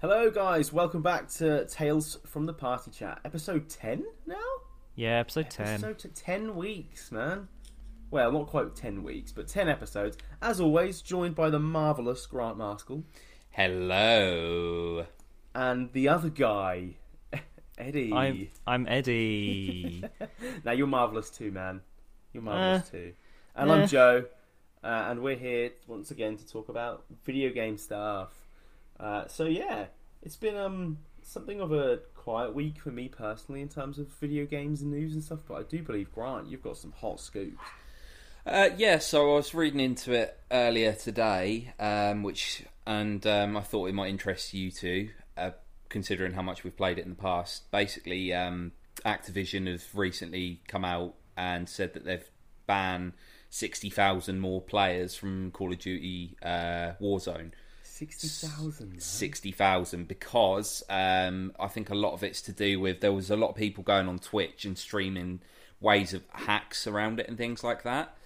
Hello, guys. Welcome back to Tales from the Party Chat, episode ten now. Yeah, episode 10. Episode t- ten weeks, man. Well, not quite ten weeks, but ten episodes. As always, joined by the marvelous Grant Maskell Hello. and the other guy, Eddie. I'm, I'm Eddie. Now you're marvelous too, man. You're marvelous Eh. too. And Eh. I'm Joe, uh, and we're here once again to talk about video game stuff. Uh, so yeah, it's been um something of a quiet week for me personally in terms of video games and news and stuff. But I do believe Grant, you've got some hot scoops. Uh, yeah, so I was reading into it earlier today, um, which and um, I thought it might interest you too, uh, considering how much we've played it in the past. Basically, um, Activision have recently come out and said that they've banned sixty thousand more players from Call of Duty uh, Warzone. Sixty thousand. sixty thousand because um, I think a lot of it's to do with there was a lot of people going on Twitch and streaming ways of hacks around it and things like that.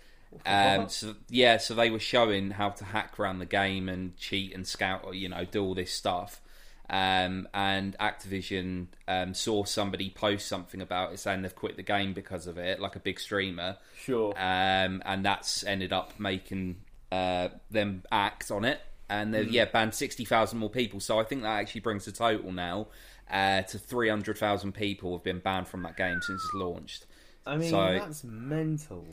Um, so yeah, so they were showing how to hack around the game and cheat and scout, or you know, do all this stuff. Um, and Activision um, saw somebody post something about it, saying they've quit the game because of it, like a big streamer Sure. um, and that's ended up making uh, them act on it. And they've yeah banned sixty thousand more people. So I think that actually brings the total now uh, to three hundred thousand people have been banned from that game since it's launched. I mean, so- that's mental.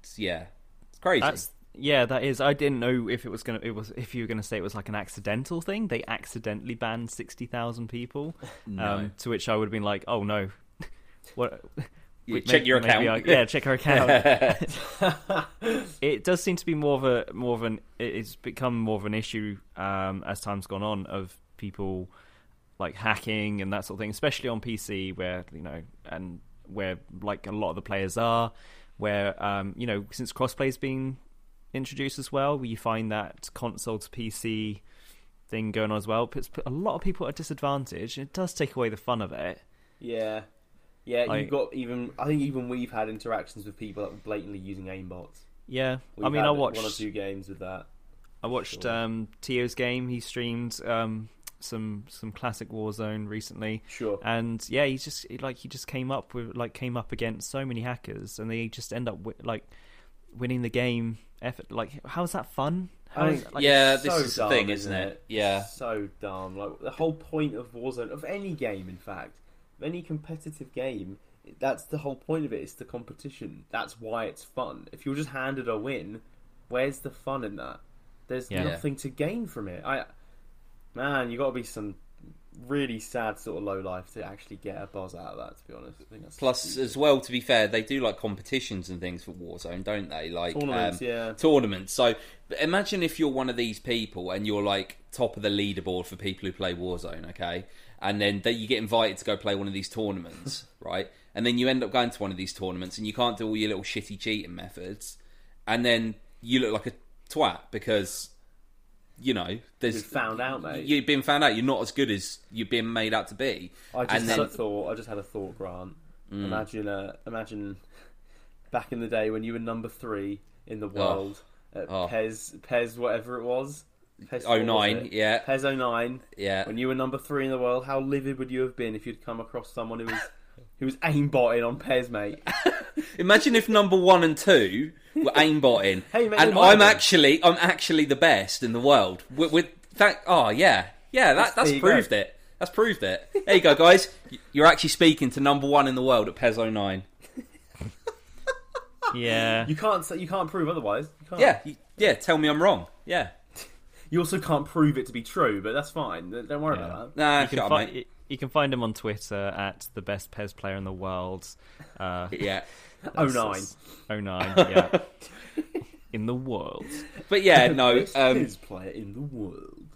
It's, yeah, it's crazy. That's yeah, that is. I didn't know if it was gonna. It was if you were gonna say it was like an accidental thing. They accidentally banned sixty thousand people. No. Um, to which I would have been like, oh no, what? Check your account. I- yeah, check her account. it does seem to be more of a more of an. It's become more of an issue um, as time's gone on of people like hacking and that sort of thing, especially on PC, where you know, and where like a lot of the players are, where um, you know, since crossplay's been introduced as well, where you find that console to PC thing going on as well, puts a lot of people at a disadvantage. It does take away the fun of it. Yeah. Yeah, Like- you've got even. I think even we've had interactions with people that were blatantly using aimbots. Yeah, We've I mean, had I one or two games with that. I watched Sure. um, Tio's game. He streamed um, some some classic Warzone recently, Sure. and yeah, he just like he just came up with like came up against so many hackers, and they just end up wi- like winning the game. Effort like how's that fun? How I is- mean, like, yeah, so this is the thing, isn't it? Yeah. So dumb. Like the whole point of Warzone, of any game, in fact, of any competitive game, that's the whole point of it. It's the competition. That's why it's fun. If you're just handed a win, where's the fun in that? There's Yeah. nothing to gain from it. I, man, you got to be some really sad sort of low life to actually get a buzz out of that. To be honest, I think that's Plus, stupid. as well, to be fair, they do like competitions and things for Warzone, don't they? Like tournaments, um, yeah. tournaments. So imagine if you're one of these people and you're like top of the leaderboard for people who play Warzone, okay? And then they, you get invited to go play one of these tournaments, right? And then you end up going to one of these tournaments and you can't do all your little shitty cheating methods. And then you look like a twat because, you know, there's You've found out, mate. You've been found out. You're not as good as you're being made out to be. I just and had then- a thought. I just had a thought, Grant. Mm. Imagine, uh, imagine back in the day when you were number three in the world at Oh. PES, PES, whatever it was. PES Oh what was nine, yeah, PES 09. yeah. When you were number three in the world, how livid would you have been if you'd come across someone who was who was aimbotting on PES, mate? Imagine if number one and two were aimbotting, Hey, mate, and I'm actually I'm actually the best in the world. With, with that, oh yeah, yeah, that, that's there you proved go. it. That's proved it. There you go, guys. You're actually speaking to number one in the world at PES 09. yeah. You can't say, you can't prove otherwise. You can't. Yeah, you- yeah. Tell me I'm wrong. Yeah. You also can't prove it to be true, but that's fine. Don't worry Yeah. about that. Nah, You can, up, fi- mate. you can find him on Twitter at the best PES player in the world. Uh, Yeah. Oh nine. oh nine, yeah, in the world. But yeah, no. Best Um, PES player in the world.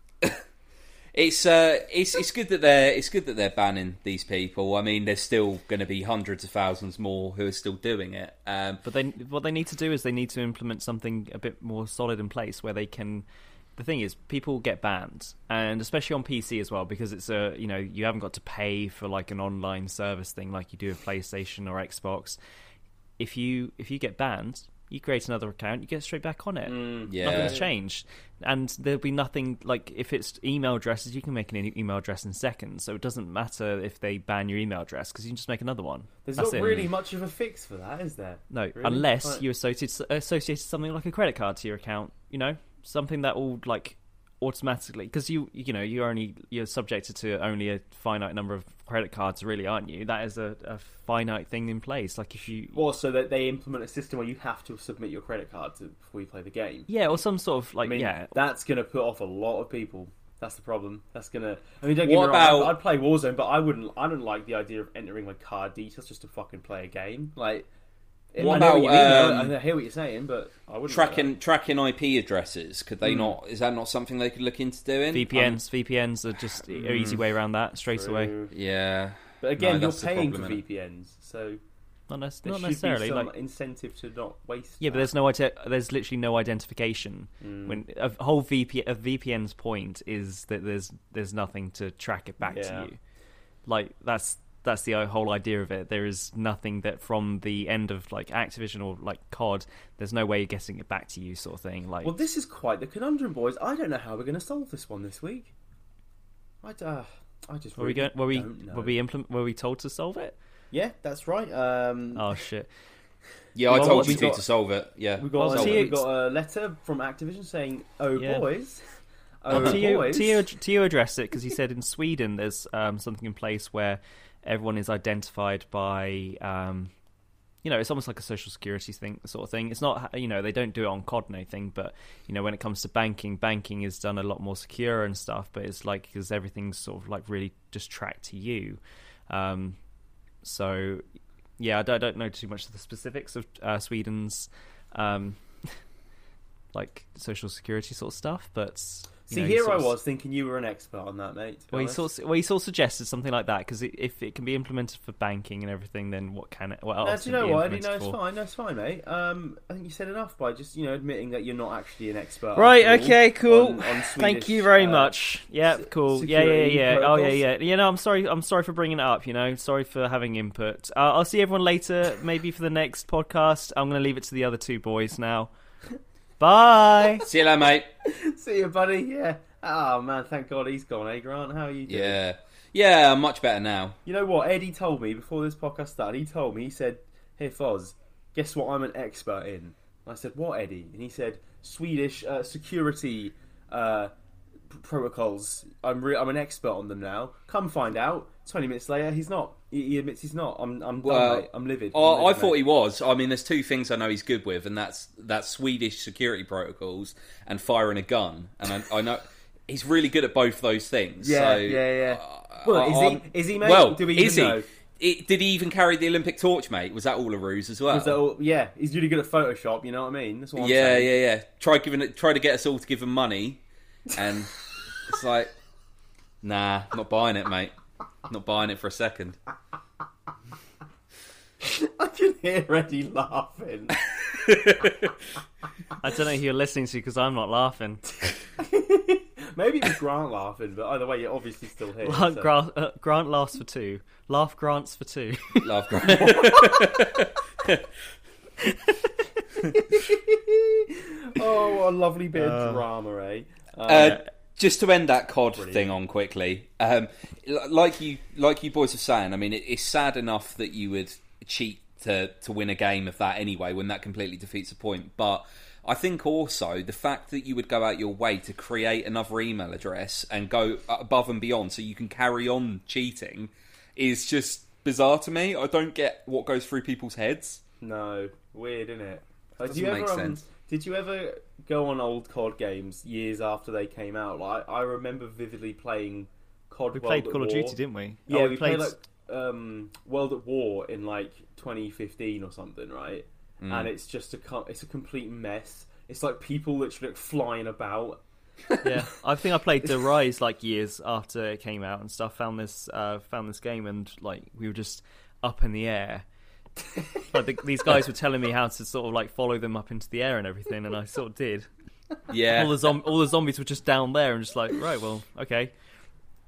It's uh, it's it's good that they're it's good that they're banning these people. I mean, there's still going to be hundreds of thousands more who are still doing it. Um, But they, what they need to do is they need to implement something a bit more solid in place where they can. The thing is, people get banned, and especially on PC as well, because it's a you know you haven't got to pay for like an online service thing like you do with PlayStation or Xbox. If you if you get banned, you create another account, you get straight back on it. Mm, Yeah. Nothing's changed, and there'll be nothing like if it's email addresses, you can make an email address in seconds. So it doesn't matter if they ban your email address because you can just make another one. There's That's not it. really much of a fix for that, is there? No, Really? unless Like- you associate associate something like a credit card to your account. You know, something that will like automatically because you you know you're only you're subjected to only a finite number of credit cards, really, aren't you? That is a, a finite thing in place. Like if you Or so that they implement a system where you have to submit your credit card to, before you play the game. yeah, or some sort of like I mean, yeah. that's going to put off a lot of people. That's the problem. That's gonna. I mean, don't get What me wrong. about- I'd, I'd play Warzone, but I wouldn't. I don't like the idea of entering my card details just to fucking play a game. Like, What I know about, what you mean, um, though. I hear what you're saying, but I wouldn't Tracking tracking IP addresses. Could they not? Is that not something they could look into doing? VPNs, VPNs are just an easy way around that straight Like away. that. True. Um, yeah. But again, No, you're paying for problem, innit? VPNs, so Not, nec- there not necessarily. be some Like incentive to not waste. yeah, but there's no ide- there's literally no identification. Mm. When a whole VP a VPN's point is that there's there's nothing to track it back Yeah. to you. Like that's that's the whole idea of it. There is nothing that from the end of like Activision or like COD, there's no way of getting it back to you, sort of thing. Like Well, this is quite the conundrum, boys. I don't know how we're going to solve this one this week. I, uh, I just were we going? Were we don't know. were we implement? Were we told to solve it? Yeah, that's right. Um, Oh shit! Yeah, I told you to got- to solve it. Yeah. we got Well, we got a letter from Activision saying, "Oh Yeah. boys, oh Well, Tio, boys." Tio, Tio addressed it because he said in Sweden there's um, something in place where everyone is identified by, um, you know, it's almost like a social security thing, sort of thing. It's not, you know, they don't do it on COD and anything, but you know, when it comes to banking, banking is done a lot more secure and stuff. But it's like because everything's sort of like really just tracked to you. Um, so yeah, I don't, I don't know too much of the specifics of uh, Sweden's. Um, like social security sort of stuff, but See, know, he here I of- was thinking you were an expert on that, mate. well, he sort of, well, he sort of suggested something like that because if it can be implemented for banking and everything, then what can it? What No, do you know what? No, it's for? fine. No, it's fine, mate. Um, I think you said enough by just you know admitting that you're not actually an expert. Right. Okay. Cool. on- on Thank you very uh, much. Yeah. Cool. Yeah. Yeah. security Yeah. Oh yeah. protocols. Yeah. You know, I'm sorry. I'm sorry for bringing it up. You know, sorry for having input. Uh, I'll see everyone later. Maybe for the next podcast. I'm going to leave it to the other two boys now. Bye. See you later, mate. See you, buddy. Yeah. Oh man, thank God he's gone. Eh, Grant? How are you doing? Yeah. Yeah, I'm much better now. You know what? Eddie told me before this podcast started. He told me. He said, "Hey Foz, guess what? I'm an expert in." I said, "What, Eddie?" And he said, "Swedish uh, security uh, p- protocols. I'm re- I'm an expert on them now. Come find out." Twenty minutes later, he's not. He, he admits he's not. I'm I'm Well, done. I'm livid. I'm Oh, I livid, thought he was. I mean, there's two things I know he's good with, and that's that's Swedish security protocols and firing a gun. And I, I know he's really good at both those things. Yeah, so, yeah, yeah. uh, Well, is he- is he, mate? Well, Do we is even he? know? It, did he even carry the Olympic torch, mate? Was that all a ruse as well? Was that all- yeah, he's really good at Photoshop. You know what I mean? That's what I'm yeah, saying. yeah, yeah. Try giving it. Try to get us all to give him money, and it's like, nah, not buying it, mate. Not buying it for a second. I can hear Eddie laughing. I don't know who you're listening to because I'm not laughing. Maybe it was Grant laughing, but either way, you're obviously still here. so- Grant, uh, Grant laughs for two. Laugh Grants for two. Laugh Grant. oh, what a lovely bit Uh, of drama, eh? Uh, Uh, just to end that COD Brilliant. thing on quickly, um, like you, like you boys are saying, I mean, it, it's sad enough that you would cheat to to win a game of that anyway, when that completely defeats the point. But I think also the fact that you would go out your way to create another email address and go above and beyond so you can carry on cheating is just bizarre to me. I don't get what goes through people's heads. no, weird, isn't it? Uh, Doesn't make um, sense. Did you ever go on old COD games years after they came out? Like, I remember vividly playing COD. we World played at Call of Duty, didn't we? Yeah, Oh, we, played, like um, World at War in like 2015 or something, right? Mm. And it's just a co- it's a complete mess. It's like people literally like, flying about. yeah, I think I played The Rise like years after it came out and stuff. Found this, uh, found this game, and like we were just up in the air. Like the, these guys were telling me how to sort of like follow them up into the air and everything, and I sort of did. Yeah, All the zom- all the zombies were just down there, and just like right, well, okay.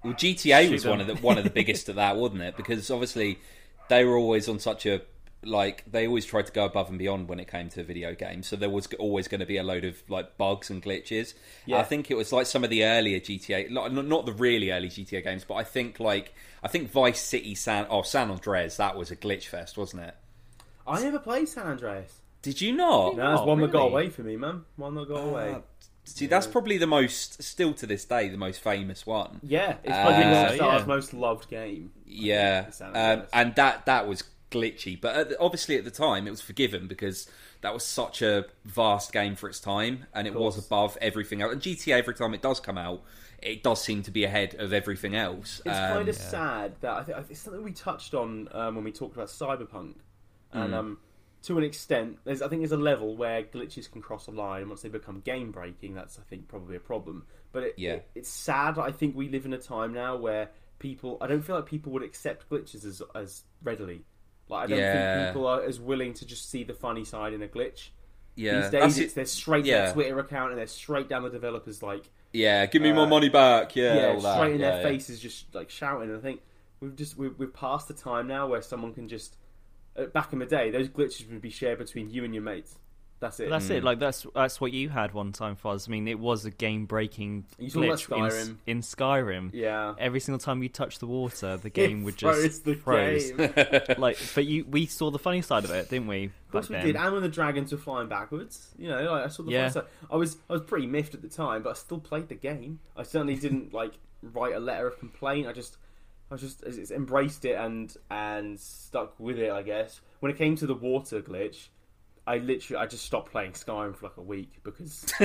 Well, GTA Shoot was them. one of the one of the biggest at that, wasn't it? Because obviously they were always on such a like they always tried to go above and beyond when it came to video games. So there was always going to be a load of like bugs and glitches. Yeah. I think it was like some of the earlier GTA, not, not the really early GTA games, but I think like I think Vice City San oh San Andreas that was a glitch fest, wasn't it? I never played San Andreas. Did you not? No, that's Oh, one that got away from me, man. One that got away. Ah, See, that's probably the most, still to this day, the most famous one. Yeah, it's probably Uh, Rockstar's yeah. most loved game. Yeah, um, and that that was glitchy, but at the, obviously at the time it was forgiven because that was such a vast game for its time, and it was above everything else. And GTA, every time it does come out, it does seem to be ahead of everything else. It's Um, kind of sad that I think it's something we touched on um, when we talked about Cyberpunk, and Mm. um, to an extent, there's I think there's a level where glitches can cross a line once they become game breaking. That's I think probably a problem. But it, Yeah. it- it's sad. I think we live in a time now where people. I don't feel like people would accept glitches as as readily. Like I don't Yeah. think people are as willing to just see the funny side in a glitch. yeah, These that's days, it. it's they're straight yeah. their Twitter account and they're straight down the developers like yeah, give me uh, more money back. Yeah, yeah, all that. straight in yeah, their faces, just like shouting. And I think we've just we've, we've passed the time now where someone can just. Back in the day, those glitches would be shared between you and your mates. That's it. That's Mm. it. Like that's that's what you had one time, Foz. I mean, it was a game-breaking You talking about glitch in, Skyrim? in Skyrim. yeah. Every single time you touch the water, the game would just the froze. like, but you, we saw the funny side of it, didn't we? Of course we did, and when the dragons were flying backwards, you know, like, I saw the Yeah. yeah. I was I was pretty miffed at the time, but I still played the game. I certainly didn't like write a letter of complaint. I just I was just it's embraced it and and stuck with it. I guess when it came to the water glitch, I literally I just stopped playing Skyrim for like a week because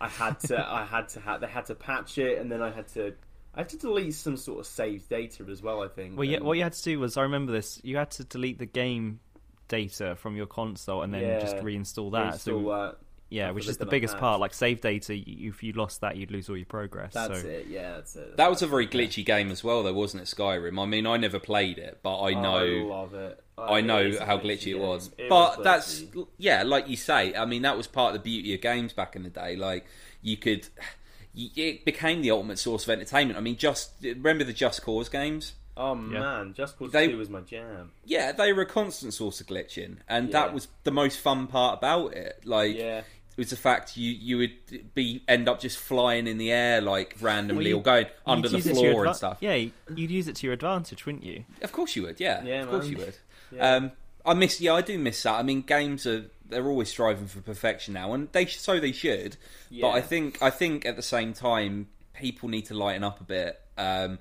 I had to I had to ha- they had to patch it, and then I had to I had to delete some sort of saved data as well. I think. Well, yeah. What you had to do was, I remember this. You had to delete the game data from your console and then Yeah. just reinstall that. reinstall so that. Yeah, which is the biggest patch. part. Like save data, you, if you lost that, you'd lose all your progress. That's so it. Yeah, that's it. That was a very glitchy game as well, though, wasn't it? Skyrim. I mean, I never played it, but I Oh, know. I love it. Uh, I it know is how glitchy it was. It but was that's yeah, like you say. I mean, that was part of the beauty of games back in the day. Like you could, it became the ultimate source of entertainment. I mean, just remember the Just Cause games. Oh Yeah. man, Just Cause They- Two was my jam. Yeah, they were a constant source of glitching, and Yeah. that was the most fun part about it. Like, Yeah, it was the fact you you would be end up just flying in the air like randomly Well, you- or going under the use it to your floor and stuff. Yeah, you'd use it to your advantage, wouldn't you? Of course you would. Yeah, Yeah, of course you would. yeah. Um, I miss. Yeah, I do miss that. I mean, games are they're always striving for perfection now, and they so they should. But I think I think at the same time, people need to lighten up a bit. Um,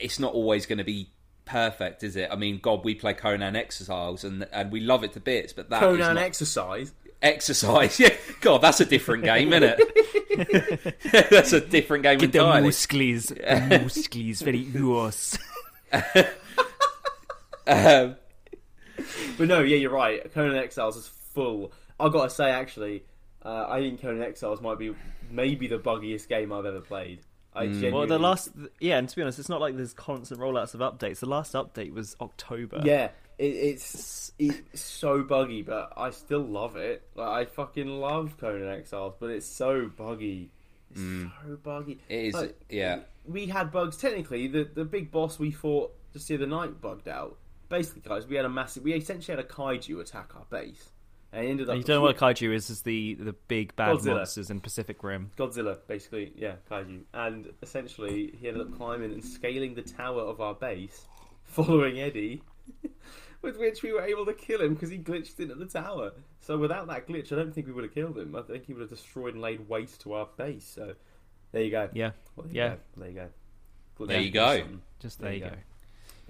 it's not always going to be perfect, is it? I mean, God, we play Conan Exiles, and and we love it to bits, but that is Conan not- Exercise. Exercise. Yeah, God, that's a different game, isn't it? that's a different game entirely. musklies, the musklies, very yours. Um, But no, yeah, you're right. Conan Exiles is full. I've gotta say, actually, uh, I think Conan Exiles might be maybe the buggiest game I've ever played. I Mm. genuinely, Well, the last, yeah, and to be honest, it's not like there's constant rollouts of updates. The last update was October. yeah, it, it's it's so buggy, but I still love it. Like I fucking love Conan Exiles, but it's so buggy. It's mm. so buggy. it is, Like, yeah. we had bugs. Technically, the the big boss we fought just the other night bugged out. Basically, guys, we had a massive. We essentially had a kaiju attack our base, and ended up. And you don't know what kaiju is? Is the the big bad Godzilla. monsters in Pacific Rim? Godzilla, basically, yeah, kaiju, and essentially he ended up climbing and scaling the tower of our base, following Eddie, with which we were able to kill him because he glitched into the tower. So without that glitch, I don't think we would have killed him. I think he would have destroyed and laid waste to our base. So there you go. Yeah, Well, there you Yeah. go. There you go. There you go. just There there, you you go. go.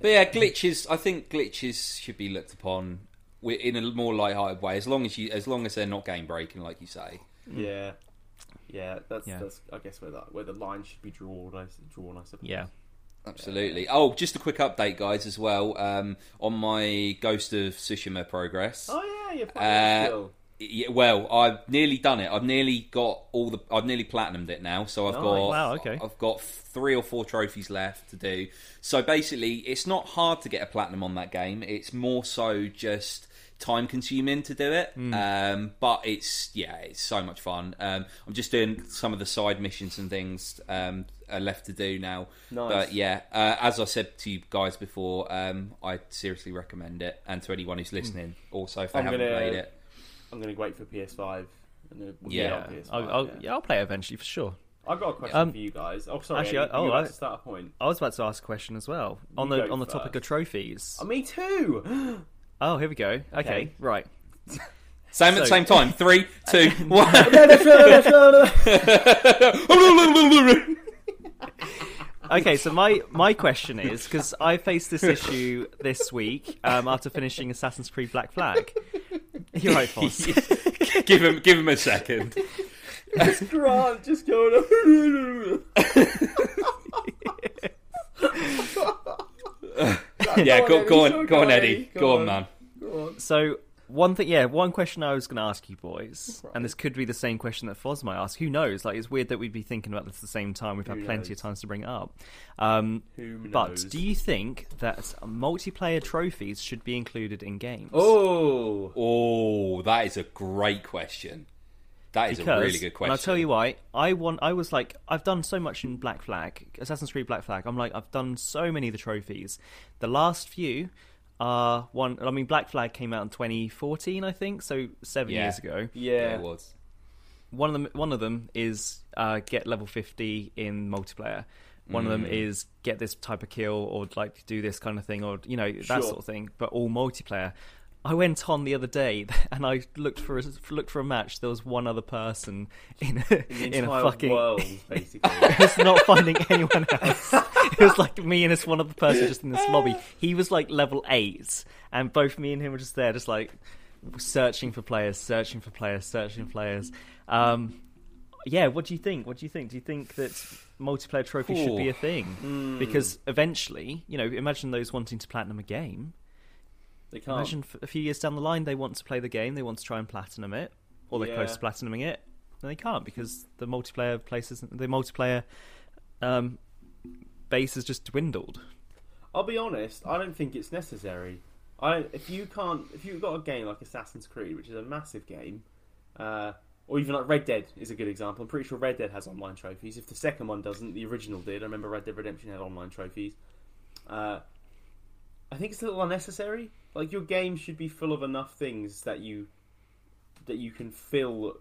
But yeah, glitches. I think glitches should be looked upon in a more light-hearted way, as long as you, as long as they're not game breaking, like you say. Mm. Yeah, yeah. That's Yeah. that's I guess where that where the line should be drawn. I drawn. I suppose. Yeah. Absolutely. Oh, just a quick update, guys, as well um, on my Ghost of Tsushima progress. Oh yeah, you're playing Uh, still. Yeah, well, I've nearly done it. I've nearly got all the. I've nearly platinumed it now. So I've Nice. got. Wow, okay. I've got three or four trophies left to do. So basically, it's not hard to get a platinum on that game. It's more so just time consuming to do it. Um, but it's yeah, it's so much fun. Um, I'm just doing some of the side missions and things um, are left to do now. Nice. But yeah, uh, as I said to you guys before, um, I seriously recommend it, and to anyone who's listening, also if they I'm haven't gonna- played it. I'm going to wait for PS5. And then we'll Yeah. get on PS5, I'll, I'll, yeah. yeah, I'll play it eventually for sure. I've got a question Um, for you guys. Oh, sorry. actually, Eddie, I- oh, you I- to start a point. I was about to ask a question as well on You the on the topic of trophies. Oh, me too. Oh, here we go. Okay, Okay. right. Same at the same time. Three, two, one. Okay, so my my question is because I faced this issue this week um, after finishing Assassin's Creed Black Flag. You're right, Foz. give him, give him a second. Grant just going. yeah, go, go go on, go on, on, Eddie. Eddie, Go, go on, on. man. Go on. So one thing, yeah, one question I was going to ask you boys, and this could be the same question that Foz might ask. Who knows? Like, it's weird that we'd be thinking about this at the same time. We've had Who plenty knows? of times to bring it up. Um, Who but do you think that multiplayer trophies should be included in games? Oh, Oh, that is a great question. That is because, a really good question. And I'll tell you why. I want. I was like, I've done so much in Black Flag, Assassin's Creed Black Flag. I'm like, I've done so many of the trophies. The last few are one. I mean, Black Flag came out in 2014, I think, so seven Yeah. years ago. Yeah, yeah. it was. One of them. One of them is uh, get level 50 in multiplayer. One of them is get this type of kill or like do this kind of thing or you know that Sure. sort of thing, but all multiplayer. I went on the other day and I looked for a, looked for a match. There was one other person in a, In a fucking. world, basically. I was not finding anyone else. It was like me and this one other person just in this lobby. He was like level eight, and both me and him were just there, just like searching for players, searching for players, searching for players. Um, yeah, what do you think? What do you think? Do you think that multiplayer trophies should be a thing? Hmm. Because eventually, you know, imagine those wanting to platinum a game. They can't. Imagine a few years down the line, they want to play the game, they want to try and platinum it, or they're Yeah. close to platinuming it, and they can't because the multiplayer places, the multiplayer um, base has just dwindled. I'll be honest. I don't think it's necessary. I if you can't if you've got a game like Assassin's Creed, which is a massive game, uh, or even like Red Dead is a good example. I'm pretty sure Red Dead has online trophies. If the second one doesn't, the original did. I remember Red Dead Redemption had online trophies. Uh, I think it's a little unnecessary. Like your game should be full of enough things that you that you can fill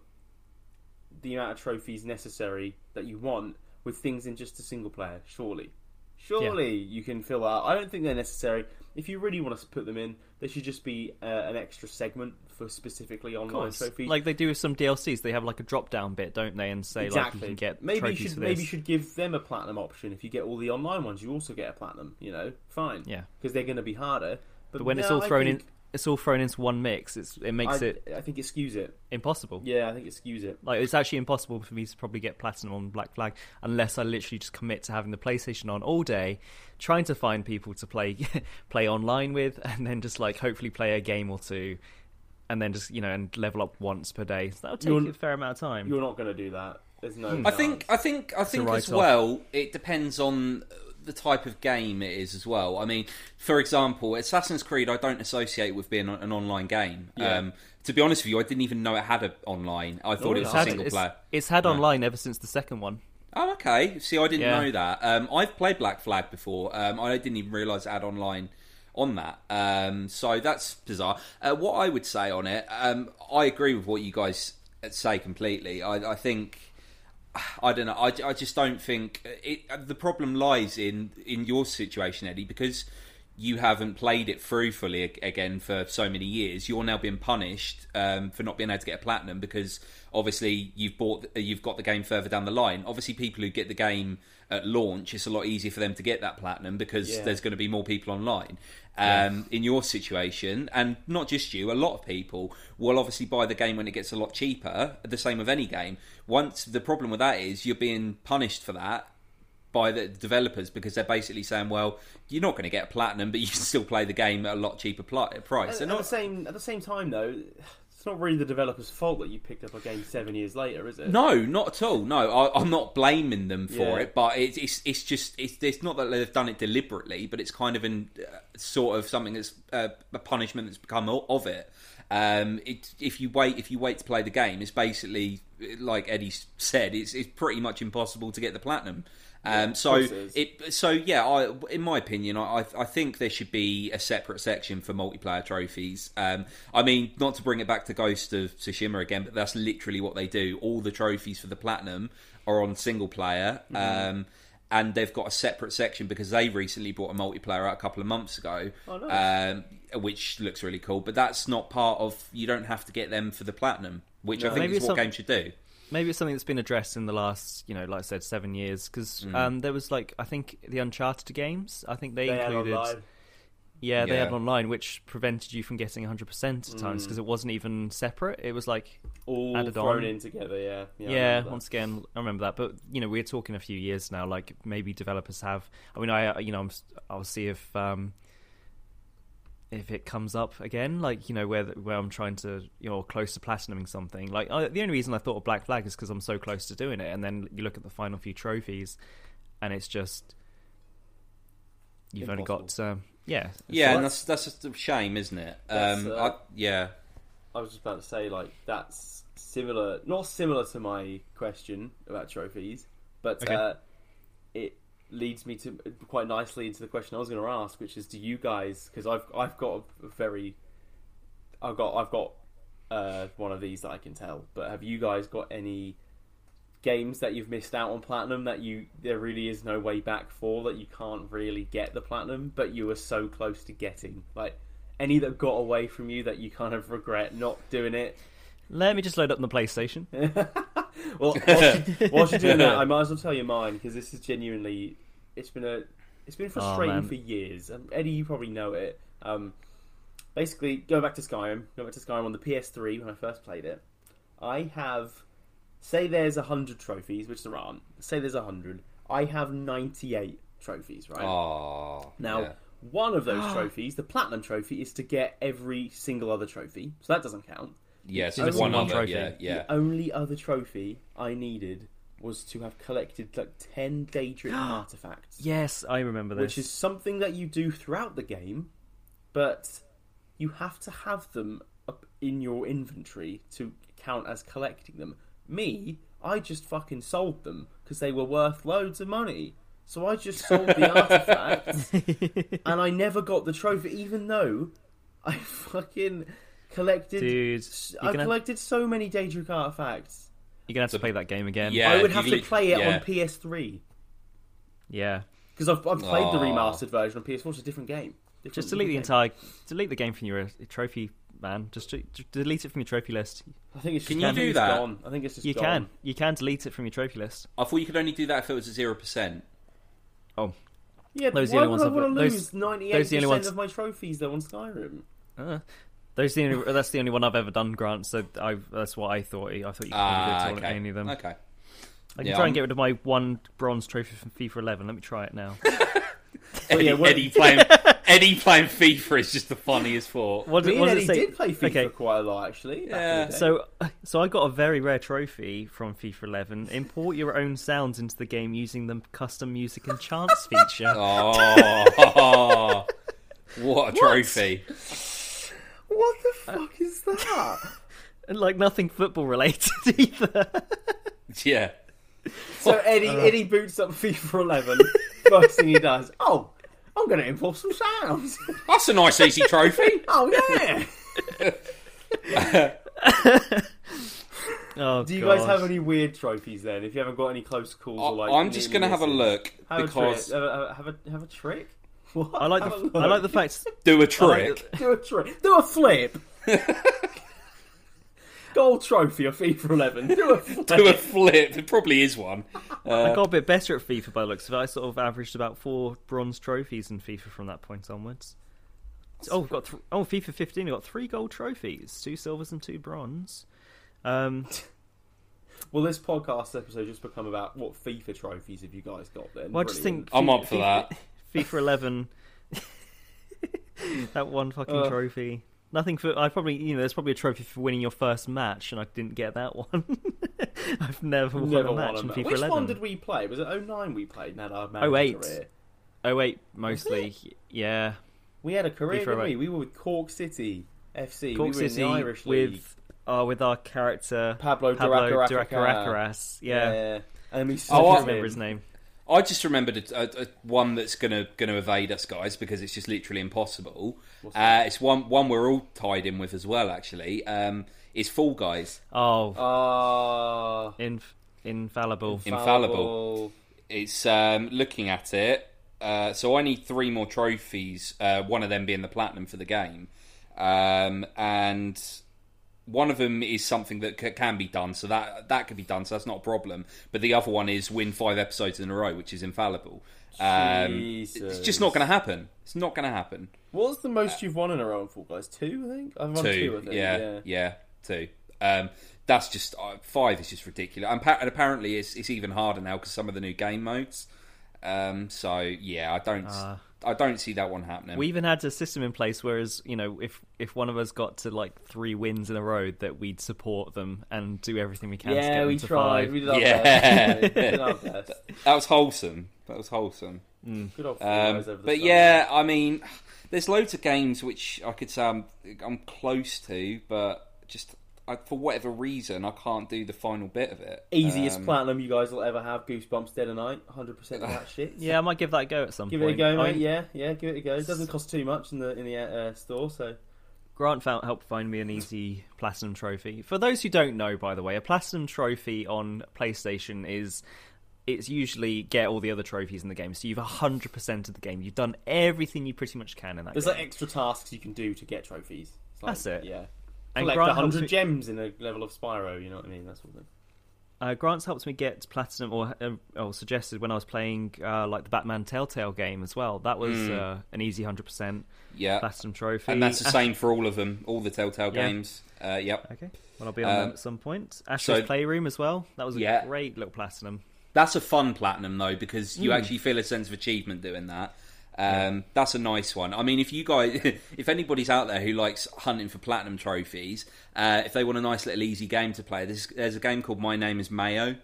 the amount of trophies necessary that you want with things in just a single player. Surely, surely you can fill that. I don't think they're necessary. If you really want to put them in, there should just be uh, an extra segment for specifically online trophies. Like they do with some DLCs, they have like a drop down bit, don't they? And say like you can get maybe you should maybe you should give them a platinum option. If you get all the online ones, you also get a platinum. You know, fine. Yeah. because they're going to be harder. But, But when it's all I thrown think- in, it's all thrown into one mix. It's it makes I, it I think it skews it. impossible. Yeah, I think it skews it. Like it's actually impossible for me to probably get platinum on Black Flag unless I literally just commit to having the PlayStation on all day, trying to find people to play play online with, and then just like hopefully play a game or two, and then just you know and level up once per day. So that'll take You're- a fair amount of time. You're not going to do that. There's no. Hmm. I think, I think, I think as write-off. well. It depends on the type of game it is as well. I mean, for example, Assassin's Creed, I don't associate with being an online game. Yeah. Um, to be honest with you, I didn't even know it had a online. I thought Oh, it was a had, single it's, player. it's had Yeah. online ever since the second one. Oh, okay. See, I didn't Yeah. know that. Um, I've played Black Flag before. Um, I didn't even realise it had online on that. Um, so that's bizarre. Uh, what I would say on it, um, I agree with what you guys say completely. I, I think. I don't know. I, I just don't think it. The problem lies in in your situation, Eddie, because you haven't played it through fully again for so many years. You're now being punished um, for not being able to get a platinum because obviously you've bought you've got the game further down the line. Obviously, people who get the game at launch, it's a lot easier for them to get that platinum because Yeah. there's going to be more people online. Um, In your situation, and not just you, a lot of people will obviously buy the game when it gets a lot cheaper. The same with any game. Once the problem with that is you're being punished for that by the developers because they're basically saying, well, you're not going to get a platinum, but you can still play the game at a lot cheaper pl- price. At, And at the same at the same time, though, it's not really the developer's fault that you picked up a game seven years later, is it? No, not at all. No, I, I'm not blaming them for Yeah. it, but it's it's it's just it's, it's not that they've done it deliberately, but it's kind of in uh, sort of something that's uh, a punishment that's become of it. Um, it, if you wait, if you wait to play the game, it's basically like Eddie said, it's it's pretty much impossible to get the platinum. Um, so course it it, so yeah, I, in my opinion, I, I think there should be a separate section for multiplayer trophies. Um, I mean, not to bring it back to Ghost of Tsushima again, but that's literally what they do. All the trophies for the platinum are on single player. Mm-hmm. Um, and they've got a separate section because they recently brought a multiplayer out a couple of months ago, Oh, nice. um, which looks really cool. But that's not part of. You don't have to get them for the platinum, which I think is what some- games should do. Maybe it's something that's been addressed in the last, you know, like I said, seven years. Because Mm. um, there was like, I think the Uncharted games. I think they, They included, online. yeah, they Yeah. had online, which prevented you from getting 100 percent at times Mm. because it wasn't even separate. It was like, all added thrown on. in together. Yeah, yeah, I remember that. once again, I remember that. But you know, we're talking a few years now. Like maybe developers have. I mean, I, you know, I'm, I'll see if. Um, if it comes up again, like you know, where where I'm trying to, you know, close to platinuming something. Like I, the only reason I thought of Black Flag is because I'm so close to doing it, and then you look at the final few trophies, and it's just you've only got, um, yeah, Yeah, So and that's that's just a shame, isn't it? Um, uh, I, yeah, I was just about to say like that's similar, not similar to my question about trophies, but Okay. uh, it leads me to quite nicely into the question I was going to ask, which is, do you guys? Because I've I've got a very, I've got I've got uh, one of these that I can tell, but have you guys got any? games that you've missed out on platinum that you there really is no way back for that you can't really get the platinum but you were so close to getting like any that got away from you that you kind of regret not doing it Let me just load up on the PlayStation. well whilst, you, whilst you're doing that I might as well tell you mine because this is genuinely it's been a it's been frustrating man. for years and Eddie you probably know it um basically go back to Skyrim Go back to Skyrim on the PS3 when I first played it I have say there's 100 trophies which there aren't say there's 100 I have 98 trophies right oh, now, yeah. one of those trophies, the platinum trophy, is to get every single other trophy, so that doesn't count. Yes, one one other, trophy. yeah, yeah. The only other trophy I needed was to have collected like ten Daedric artifacts, Yes, I remember this. which is something that you do throughout the game, but you have to have them up in your inventory to count as collecting them. Me, I just fucking sold them because they were worth loads of money. So I just sold the artifacts and I never got the trophy, even though I fucking collected. Dude, s- you're I gonna- collected so many Daedric artifacts. You're gonna have to play that game again. Yeah. I would you have to play it yeah. on PS3 yeah. because I've, I've played the remastered version on PS4. It's a different game. Different- Just delete the different entire, delete the game from your uh, trophy, man. Just, just delete it from your trophy list. I think it's just Can you do it's that? Gone. I think it's just You gone. can, you can delete it from your trophy list. I thought you could only do that if it was a zero percent. Oh, yeah, Those why the only would ones I want to lose ninety-eight those are the only percent of my trophies though on Skyrim? Uh, those the only, that's the only one I've ever done, Grant. So I, that's what I thought. I thought you could Ah, probably do it to okay. any of them. Okay. I can Yeah, try I'm- and get rid of my one bronze trophy from FIFA 11. Let me try it now. Eddie, yeah, what- Eddie playing Eddie playing FIFA is just the funniest thought. What, Me what and Eddie say? did play FIFA Okay. quite a lot actually. back in the Yeah. So, so I got a very rare trophy from FIFA 11. Import your own sounds into the game using the custom music and chants feature. Oh, what a trophy! what the fuck is that? And like nothing football related either. Yeah. So Eddie uh. Eddie boots up FIFA 11. First thing he does, oh, I'm going to import some sounds. That's a nice easy trophy. oh yeah. Oh, Do you guys have any weird trophies then? If you haven't got any close calls, or like I, am just gonna have a look Have because a trick. Have a, have a have a trick. What? I like the look. I like the fact do a I like trick. do a trick. Do a flip. Gold trophy of FIFA 11. Do a flip. Do a flip. There probably is one. I got a bit better at FIFA by the looks of it. I sort of averaged about four bronze trophies in FIFA from that point onwards. Oh, we've got th- oh FIFA 15. We've got three gold trophies, two silvers and two bronze. Um, Will this podcast episode just become about what FIFA trophies have you guys got then? well, I just Brilliant. think I'm up for FIFA, that. FIFA 11, that one fucking Uh. trophy. Nothing for. I probably you know there's probably a trophy for winning your first match, and I didn't get that one. I've never, Never won a match won in FIFA Which 11. one did we play? Was it 09 we played? had our manager 08. career? Oh mostly yeah. We had a career, FIFA didn't we? 08. We were with Cork City FC. Cork we were City in the Irish with League. Oh, with our character Pablo, Pablo Duracaracas. Yeah. yeah. And we Oh, still can't remember his name. I just remembered a, a, a, one that's gonna gonna evade us, guys, because it's just literally impossible. Uh, it's one one we're all tied in with as well. Actually, um, is Fall Guys. Oh, Ah, inf- infallible. Infallible. It's um, looking at it. Uh, so I need three more trophies. Uh, one of them being the platinum for the game, um, and one of them is something that c- can be done. So that that could be done. So that's not a problem. But the other one is win five episodes in a row, which is infallible. Um, it's just not going to happen. It's not going to happen. What's the most you've won in a row in Fall Guys? Two, I think. I've won two. two, I think. yeah, yeah. yeah, two. Um, that's just uh, five is just ridiculous. And, pa- and apparently, it's it's even harder now because some of the new game modes. Um, so yeah, I don't Ah. I don't see that one happening. We even had a system in place, whereas you know, if if one of us got to like three wins in a row, that we'd support them and do everything we can. to get Yeah, them we to tried. Five. We did our Yeah. best. We did our best. that was wholesome. That was wholesome. Good old Fall Um, over the but summer. yeah, I mean, there's loads of games which I could say I'm, I'm close to, but just I, for whatever reason, I can't do the final bit of it. Easiest Um, platinum you guys will ever have. Goosebumps Dead of Night. 100% of that shit. Yeah, I might give that a go at some point. Give it a go, I mate. mean, Yeah, yeah, give it a go. It doesn't cost too much in the in the uh, store, so Grant found, helped find me an easy platinum trophy. For those who don't know, by the way, a platinum trophy on PlayStation is it's usually get all the other trophies in the game. So you've hundred percent of the game. You've done everything you pretty much can in that. there's game. like extra tasks you can do to get trophies. Like, That's it. Yeah. And Collect Grant a hundred me- gems in a level of Spyro. You know what I mean? That sort of thing. Uh, Grant's helped me get platinum, or, uh, or suggested when I was playing uh, like the Batman Telltale game as well. That was Mm. uh, an easy hundred percent Yeah, platinum trophy, and that's the same for all of them, all the Telltale Yeah. games. Uh, yep, Okay, well I'll be on Um, that at some point. Astro's so- Playroom as well. That was a Yeah. great little platinum. that's a fun platinum though because you actually feel a sense of achievement doing that. Um, That's a nice one. I mean, if you guys, if anybody's out there who likes hunting for platinum trophies, uh, if they want a nice little easy game to play, there's, there's a game called My Name Is Mayo,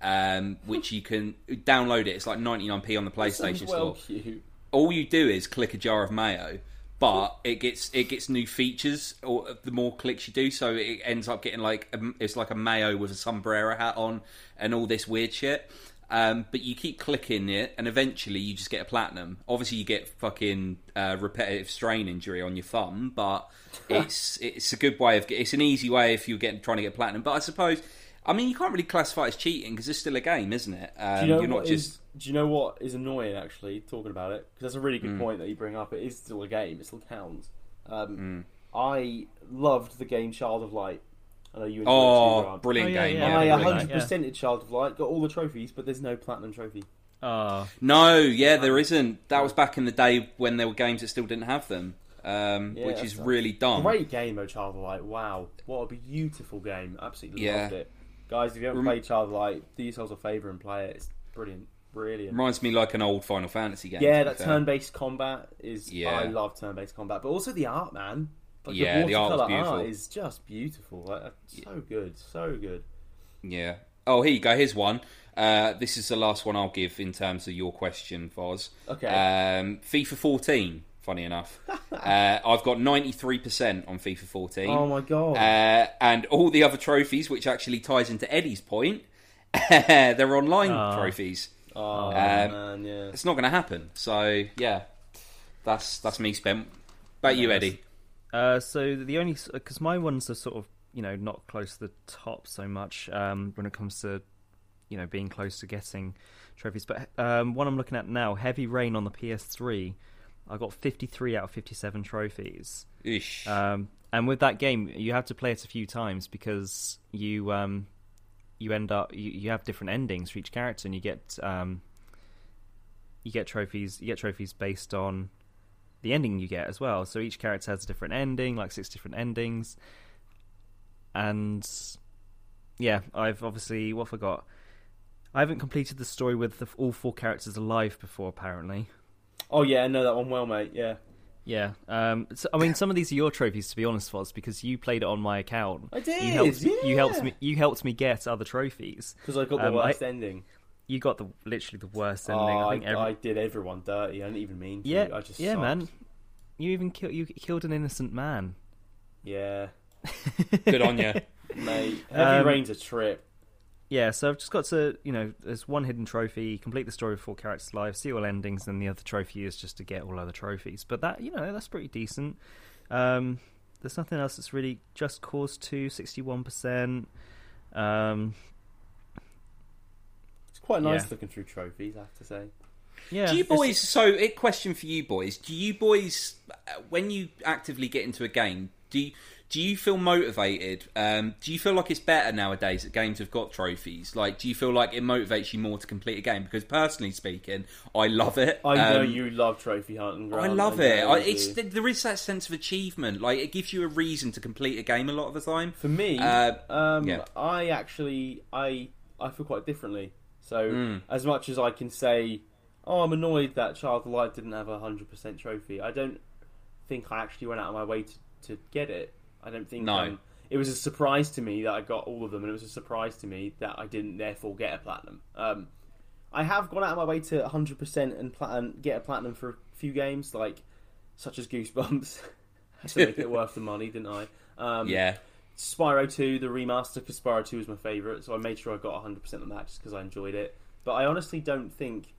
um, which you can download it. It's like 99p on the PlayStation well Store. cute. all you do is click a jar of mayo, but it gets it gets new features or the more clicks you do. So it ends up getting like a, it's like a mayo with a sombrero hat on and all this weird shit. Um, but you keep clicking it, and eventually you just get a platinum. Obviously, you get fucking uh, repetitive strain injury on your thumb, but it's it's a good way of it's an easy way if you're getting trying to get platinum. But I suppose, I mean, you can't really classify it as cheating because it's still a game, isn't it? Um, Do you know you're not just is- Do you know what is annoying? Actually, talking about it because that's a really good point that you bring up. It is still a game. It still counts. Um, Hmm. I loved the game Child of Light. I know you enjoyed it too, oh, Grant. brilliant Oh, yeah, game. yeah. Yeah, I Yeah, brilliant. 100 percent Child of Light. Got all the trophies, but there's no platinum trophy. Uh, No, yeah, there isn't. That was back in the day when there were games that still didn't have them, um, Yeah, which is sucks. really dumb. Great game, though, Child of Light. Wow, what a beautiful game. Absolutely Yeah. loved it. Guys, if you haven't Rem- played Child of Light, do yourselves a favour and play it. It's brilliant, brilliant. Reminds me like an old Final Fantasy game. yeah, that turn-based combat is. Yeah. I love turn-based combat, but also the art, man. Like, Yeah, the art was beautiful. art is just beautiful. Like, so good, so good. Yeah. Oh, here you go. Here's one. Uh, this is the last one I'll give in terms of your question, Foz. Okay. Um, FIFA 14. Funny enough, uh, I've got 93% on FIFA 14. oh my god! Uh, and all the other trophies, which actually ties into Eddie's point, they're online Ah. trophies. oh um, man, yeah. It's not going to happen. So yeah, that's that's me spent. About you, Eddie? Uh, so the only because my ones are sort of you know not close to the top so much um, when it comes to you know being close to getting trophies. But um, one I'm looking at now, Heavy Rain on the PS3, I got 53 out of 57 trophies. Ish. Um, and with that game, you have to play it a few times because you um, you end up you, you have different endings for each character, and you get um, you get trophies. You get trophies based on the ending you get as well. So each character has a different ending, like six different endings. And yeah, I've obviously what have I got. I haven't completed the story with the, all four characters alive before, apparently. Oh yeah, I know that one well, mate. Yeah, Yeah, um, so, I mean, some of these are your trophies, to be honest, Foz, because you played it on my account. I did. You helped, me, you helped me. You helped me get other trophies. because I got the Um, I- worst ending. You got the literally the worst Oh, ending. I I, think. Every, I did everyone dirty. I didn't even mean to. yeah, I just yeah, sucked. man. You even killed you killed an innocent man. Yeah, Good on you. Mate, Heavy Um, Rain's a trip. Yeah, so I've just got to, you know, there's one hidden trophy, complete the story of four characters live, see all endings, and the other trophy is just to get all other trophies. But that, you know, that's pretty decent. Um, there's nothing else that's really just cause 2, 61%. Um, It's quite nice yeah. looking through trophies, I have to say. yeah, Do you it's- boys? So, a question for you boys: Do you boys, uh, when you actively get into a game, do you, do you feel motivated? Um, do you feel like it's better nowadays that games have got trophies? Like, do you feel like it motivates you more to complete a game? Because personally speaking, I love it. I know Um, you love trophy hunting. I love know it. I, it's there is that sense of achievement. Like, it gives you a reason to complete a game a lot of the time. For me, Uh, um, yeah. I actually I I feel quite differently. So Mm. as much as I can say, oh, I'm annoyed that Child of Light didn't have a hundred percent trophy. I don't think I actually went out of my way to, to get it. I don't think No. um, it was a surprise to me that I got all of them, and it was a surprise to me that I didn't therefore get a platinum. Um, I have gone out of my way to 100% and platinum, get a platinum for a few games, like such as Goosebumps. To make it worth the money, didn't I? Um, yeah, Spyro 2, the remaster, because Spyro 2 was my favourite, so I made sure I got 100% of that just because I enjoyed it. But I honestly don't think,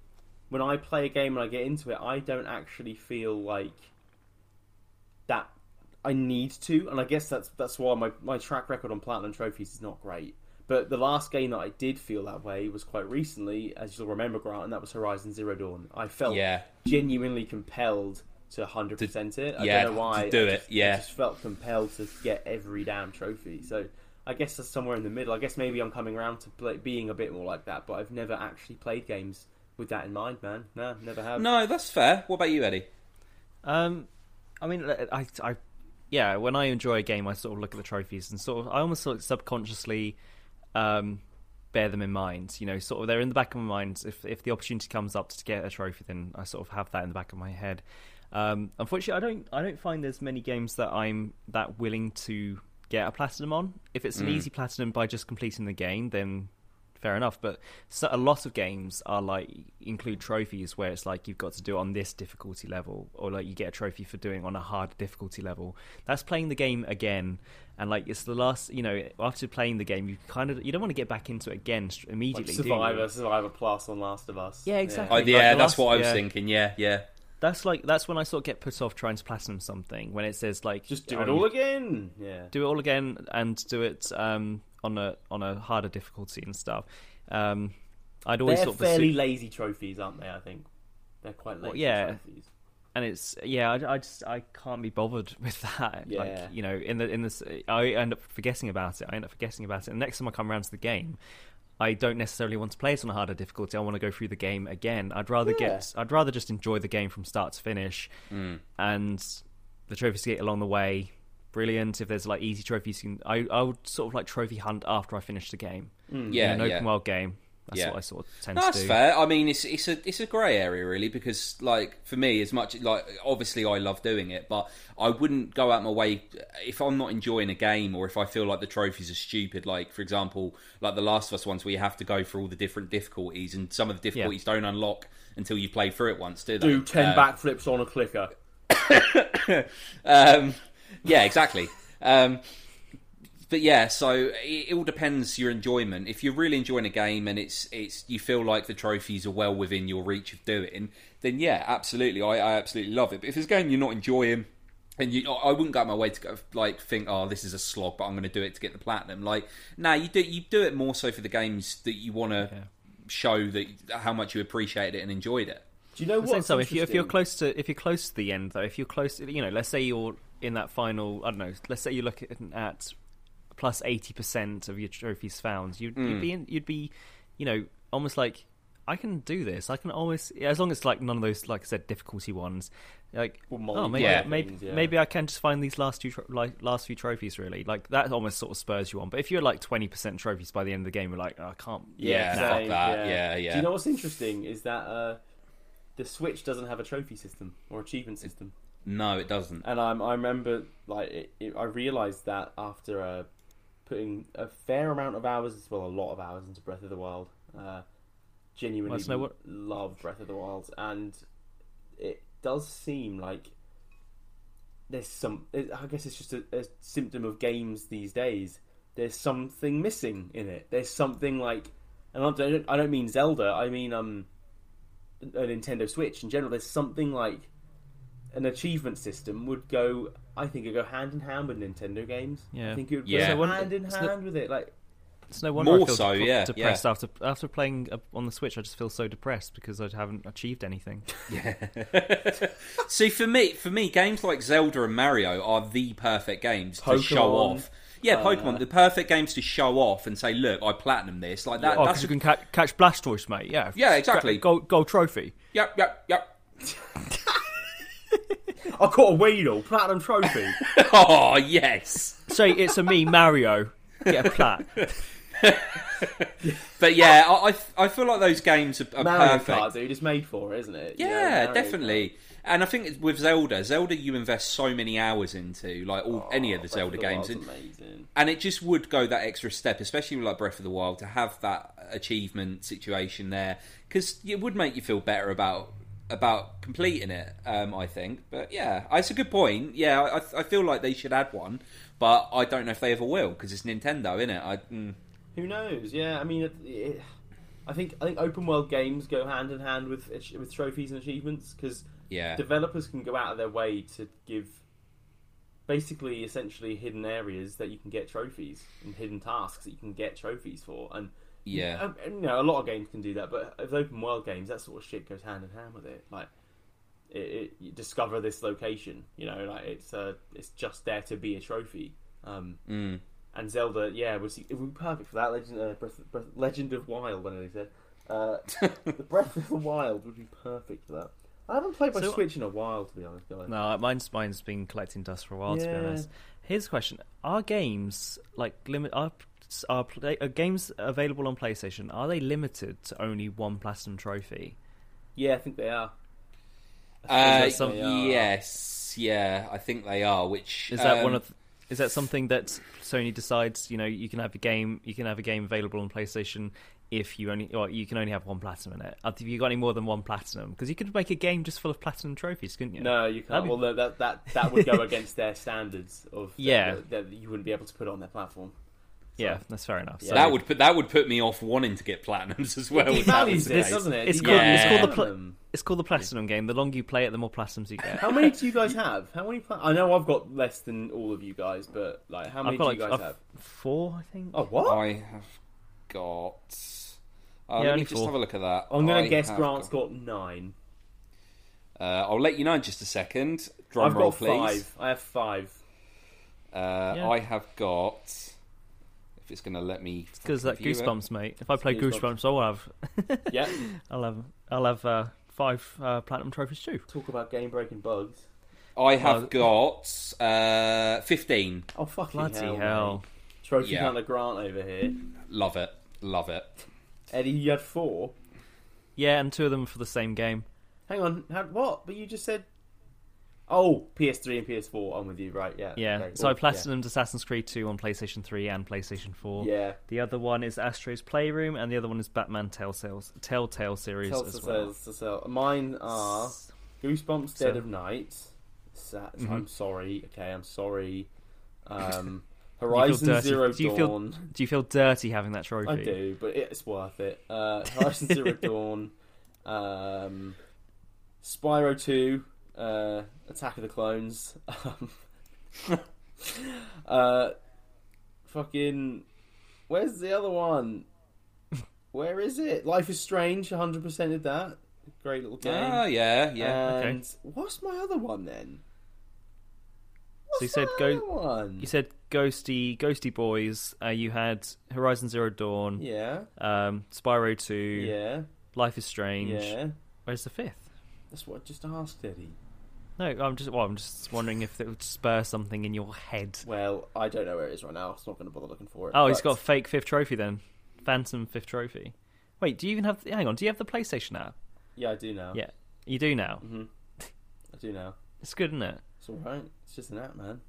when I play a game and I get into it, I don't actually feel like that I need to, and I guess that's that's why my, my track record on Platinum Trophies is not great. But the last game that I did feel that way was quite recently, as you'll remember, Grant, and that was Horizon Zero Dawn. I felt yeah. genuinely compelled to 100% it. I yeah, don't know why. to do I it, just, yeah. I just felt compelled to get every damn trophy. So I guess that's somewhere in the middle. I guess maybe I'm coming around to play, being a bit more like that, but I've never actually played games with that in mind, man. No, never have. No, that's fair. What about you, Eddie? Um, I mean, I, I, yeah, when I enjoy a game, I sort of look at the trophies and sort of, I almost sort of subconsciously, um, bear them in mind. You know, sort of they're in the back of my mind. If if the opportunity comes up to get a trophy, then I sort of have that in the back of my head. Um, unfortunately, I don't I don't find there's many games that I'm that willing to get a platinum on. If it's an Mm. easy platinum by just completing the game, then fair enough. But so, a lot of games are like include trophies where it's like you've got to do it on this difficulty level, or like you get a trophy for doing on a hard difficulty level. That's playing the game again, and like it's the last. You know, after playing the game, you kind of you don't want to get back into it again st- Like immediately. do you? Survivor, Survivor Plus on Last of Us. Yeah, exactly. Oh, Like yeah, the that's last- what I was yeah. thinking. Yeah, yeah. That's like that's when I sort of get put off trying to platinum something when it says like Just do oh, it all again. Yeah. do it all again and do it um, on a on a harder difficulty and stuff. Um, I'd always They're sort of fairly assume- lazy trophies, aren't they? I think they're quite lazy Well, yeah. trophies. and it's yeah, I, I just I can't be bothered with that. Yeah. Like you know, in the in this, I end up forgetting about it. I end up forgetting about it. And next time I come around to the game, I don't necessarily want to play it on a harder difficulty. I want to go through the game again. I'd rather Yeah. get I'd rather just enjoy the game from start to finish, Mm. and the trophies you get along the way. Brilliant. If there's like easy trophies, you can, I I would sort of like trophy hunt after I finish the game. Mm. Yeah, in an yeah. open world game. That's Yeah. what I sort of tend No, to that's do. fair. I mean, it's it's a it's a grey area really because like for me, as much like obviously I love doing it, but I wouldn't go out my way if I'm not enjoying a game or if I feel like the trophies are stupid. Like for example, like the Last of Us ones where you have to go through all the different difficulties and some of the difficulties don't unlock until you play through it once, do they? Do ten Uh, backflips on a clicker. Um, yeah, exactly. Um, but yeah, so it, it all depends your enjoyment. If you're really enjoying a game and it's it's you feel like the trophies are well within your reach of doing, then yeah, absolutely, I, I absolutely love it. But if it's a game you're not enjoying, and you, I wouldn't go out my way to go like think, oh, this is a slog, but I'm going to do it to get the platinum. Like, nah, you do you do it more so for the games that you want to Yeah. show that how much you appreciated it and enjoyed it. Do you know what? so if you if you're close to if you're close to the end though, if you're close, you know, let's say you're in that final, I don't know, let's say you're looking at plus eighty percent of your trophies found, you'd, Mm. you'd be in, you'd be, you know, almost like I can do this. I can always, as long as like none of those, like I said, difficulty ones. Like, Well, oh, maybe, Yeah. maybe, things, yeah. maybe I can just find these last two, tro- like last few trophies. Really, like that almost sort of spurs you on. But if you're like twenty percent trophies by the end of the game, you're like, oh, I can't. Yeah, fuck same, that. Yeah, yeah. Do you know what's interesting is that uh, the Switch doesn't have a trophy system or achievement system, No, it doesn't. and I'm, I remember like it, it, I realised that after uh, putting a fair amount of hours, well, a lot of hours into Breath of the Wild. Uh, genuinely what- love Breath of the Wild, and it does seem like there's some. I guess it's just a, a symptom of games these days. There's something missing in it. There's something like, and I don't, I don't mean Zelda. I mean um, a Nintendo Switch in general. There's something like an achievement system would go. I think it would go hand in hand with Nintendo games. Yeah. I think it would Yeah. go So hand in it's hand not- with it. Like It's no wonder More I feel so, dep- yeah, depressed after after playing uh, on the Switch. I just feel so depressed because I haven't achieved anything. Yeah. See, for me, for me, games like Zelda and Mario are the perfect games to show off. Yeah, uh, Pokemon, the perfect games to show off and say, "Look, I platinum this." Like that. oh, that's because you can ca- catch Blastoise, mate. Yeah, Yeah, exactly. Gold, gold trophy. Yep, yep, yep. I caught a Weedle platinum trophy. Oh yes. Say it's a me, Mario. Get a plat. But yeah, I, I, I feel like those games are, are Mario perfect. Kart, dude, it's made for, it, isn't it? You know, Yeah, Mario definitely. And I think it's with Zelda, Zelda you invest so many hours into, like all, Kart. any of the oh, Breath Zelda games, and, amazing. and it just would go that extra step, especially with like Breath of the Wild, to have that achievement situation there, because it would make you feel better about about completing it. Um, I think, but yeah, it's a good point. Yeah, I, I feel like they should add one, but I don't know if they ever will because it's Nintendo, isn't it? I, mm, Who knows? Yeah, I mean, it, it, I think I think open world games go hand in hand with with trophies and achievements because yeah, developers can go out of their way to give basically essentially hidden areas that you can get trophies and hidden tasks that you can get trophies for and yeah. um, you know a lot of games can do that but with open world games that sort of shit goes hand in hand with it like it, it you discover this location you know like it's uh it's just there to be a trophy um Mm. and Zelda, yeah, was it would be perfect for that. Legend, uh, Breath, Breath, Legend of Wild, when they said, uh, the Breath of the Wild would be perfect for that. I haven't played my So- Switch in a while, to be honest, guys. No, mine's mine's been collecting dust for a while. To be honest, here's a question: Are games like limit are are, play, are games available on PlayStation? Are they limited to only one platinum trophy? Yeah, I think they are. Uh, think they are. yes, yeah, I think they are. Which Is that um, one of is that something that Sony decides? You know, you can have a game, you can have a game available on PlayStation if you only, or you can only have one platinum in it. Have you got any more than one platinum? Because you could make a game just full of platinum trophies, couldn't you? No, you can't. be- Well, that that that would go against their standards of Yeah. that, that you wouldn't be able to put on their platform. Yeah, that's fair enough. Yeah. So that would put that would put me off wanting to get platinums as well. It if that devalues this, doesn't it? It's called- can't it's called the ban pla- them. it's called the platinum game. The longer you play it, the more platinums you get. How many do you guys have? How many? Pla- I know I've got less than all of you guys, but like, how many I've got do you guys I've- have? four, I think. Oh, what? I have got. Uh, Yeah, let only me just have a look at that. I'm going to guess Grant's got nine. Uh, I'll let you know in just a second. Drum I've roll, got please. five. I have five. Uh, Yeah. I have got. If it's going to let me. Because that fucking view it. goosebumps, mate. If I play Goosebumps. goosebumps, I'll have, Yeah. I'll have, I'll have uh, five uh, platinum trophies too. Talk about game breaking bugs. I have Well- got uh, 15. Oh fucking Bloody hell! hell! mate. Trophy Yeah. hunter Grant over here. Love it. Love it. Eddie, you had four. Yeah, and two of them for the same game. Hang on. How, what? But you just said. Oh, PS3 and PS4. I'm with you, right? Yeah. Yeah. okay, so I platinumed Assassin's Creed 2 on PlayStation 3 and PlayStation 4. Yeah. yeah. The other one is Astro's Playroom, and the other one is Batman Telltales, Telltale series Tell as well. sell. Mine are Goosebumps, Dead So- of Night. Sa- Mhm. I'm sorry. Okay, I'm sorry. Um, Horizon Zero do you feel- Dawn. Do you feel dirty having that trophy? I do, but it's worth it. Uh, Horizon Zero Dawn, um, Spyro Two, uh, Attack of the Clones, um, uh, fucking, where's the other one? Where is it? Life is Strange. 100 percent did that. Great little game. Ah, yeah, yeah. okay. And what's my other one then? So you What's said my go- other one? You said Ghosty, Ghosty Boys. Uh, you had Horizon Zero Dawn, yeah, um, Spyro 2, yeah, Life is Strange. yeah. Where's the fifth? That's what I just asked, Eddie. No, I'm just well, I'm just wondering if it would spur something in your head. Well, I don't know where it is right now. I'm not going to bother looking for it. Oh, he's but- got a fake fifth trophy then. Phantom fifth trophy. Wait, do you even have? Hang on, do you have the PlayStation app? Yeah, I do now. Yeah, you do now. hmm I do now. It's good, isn't it? It's all right. It's just an app, man.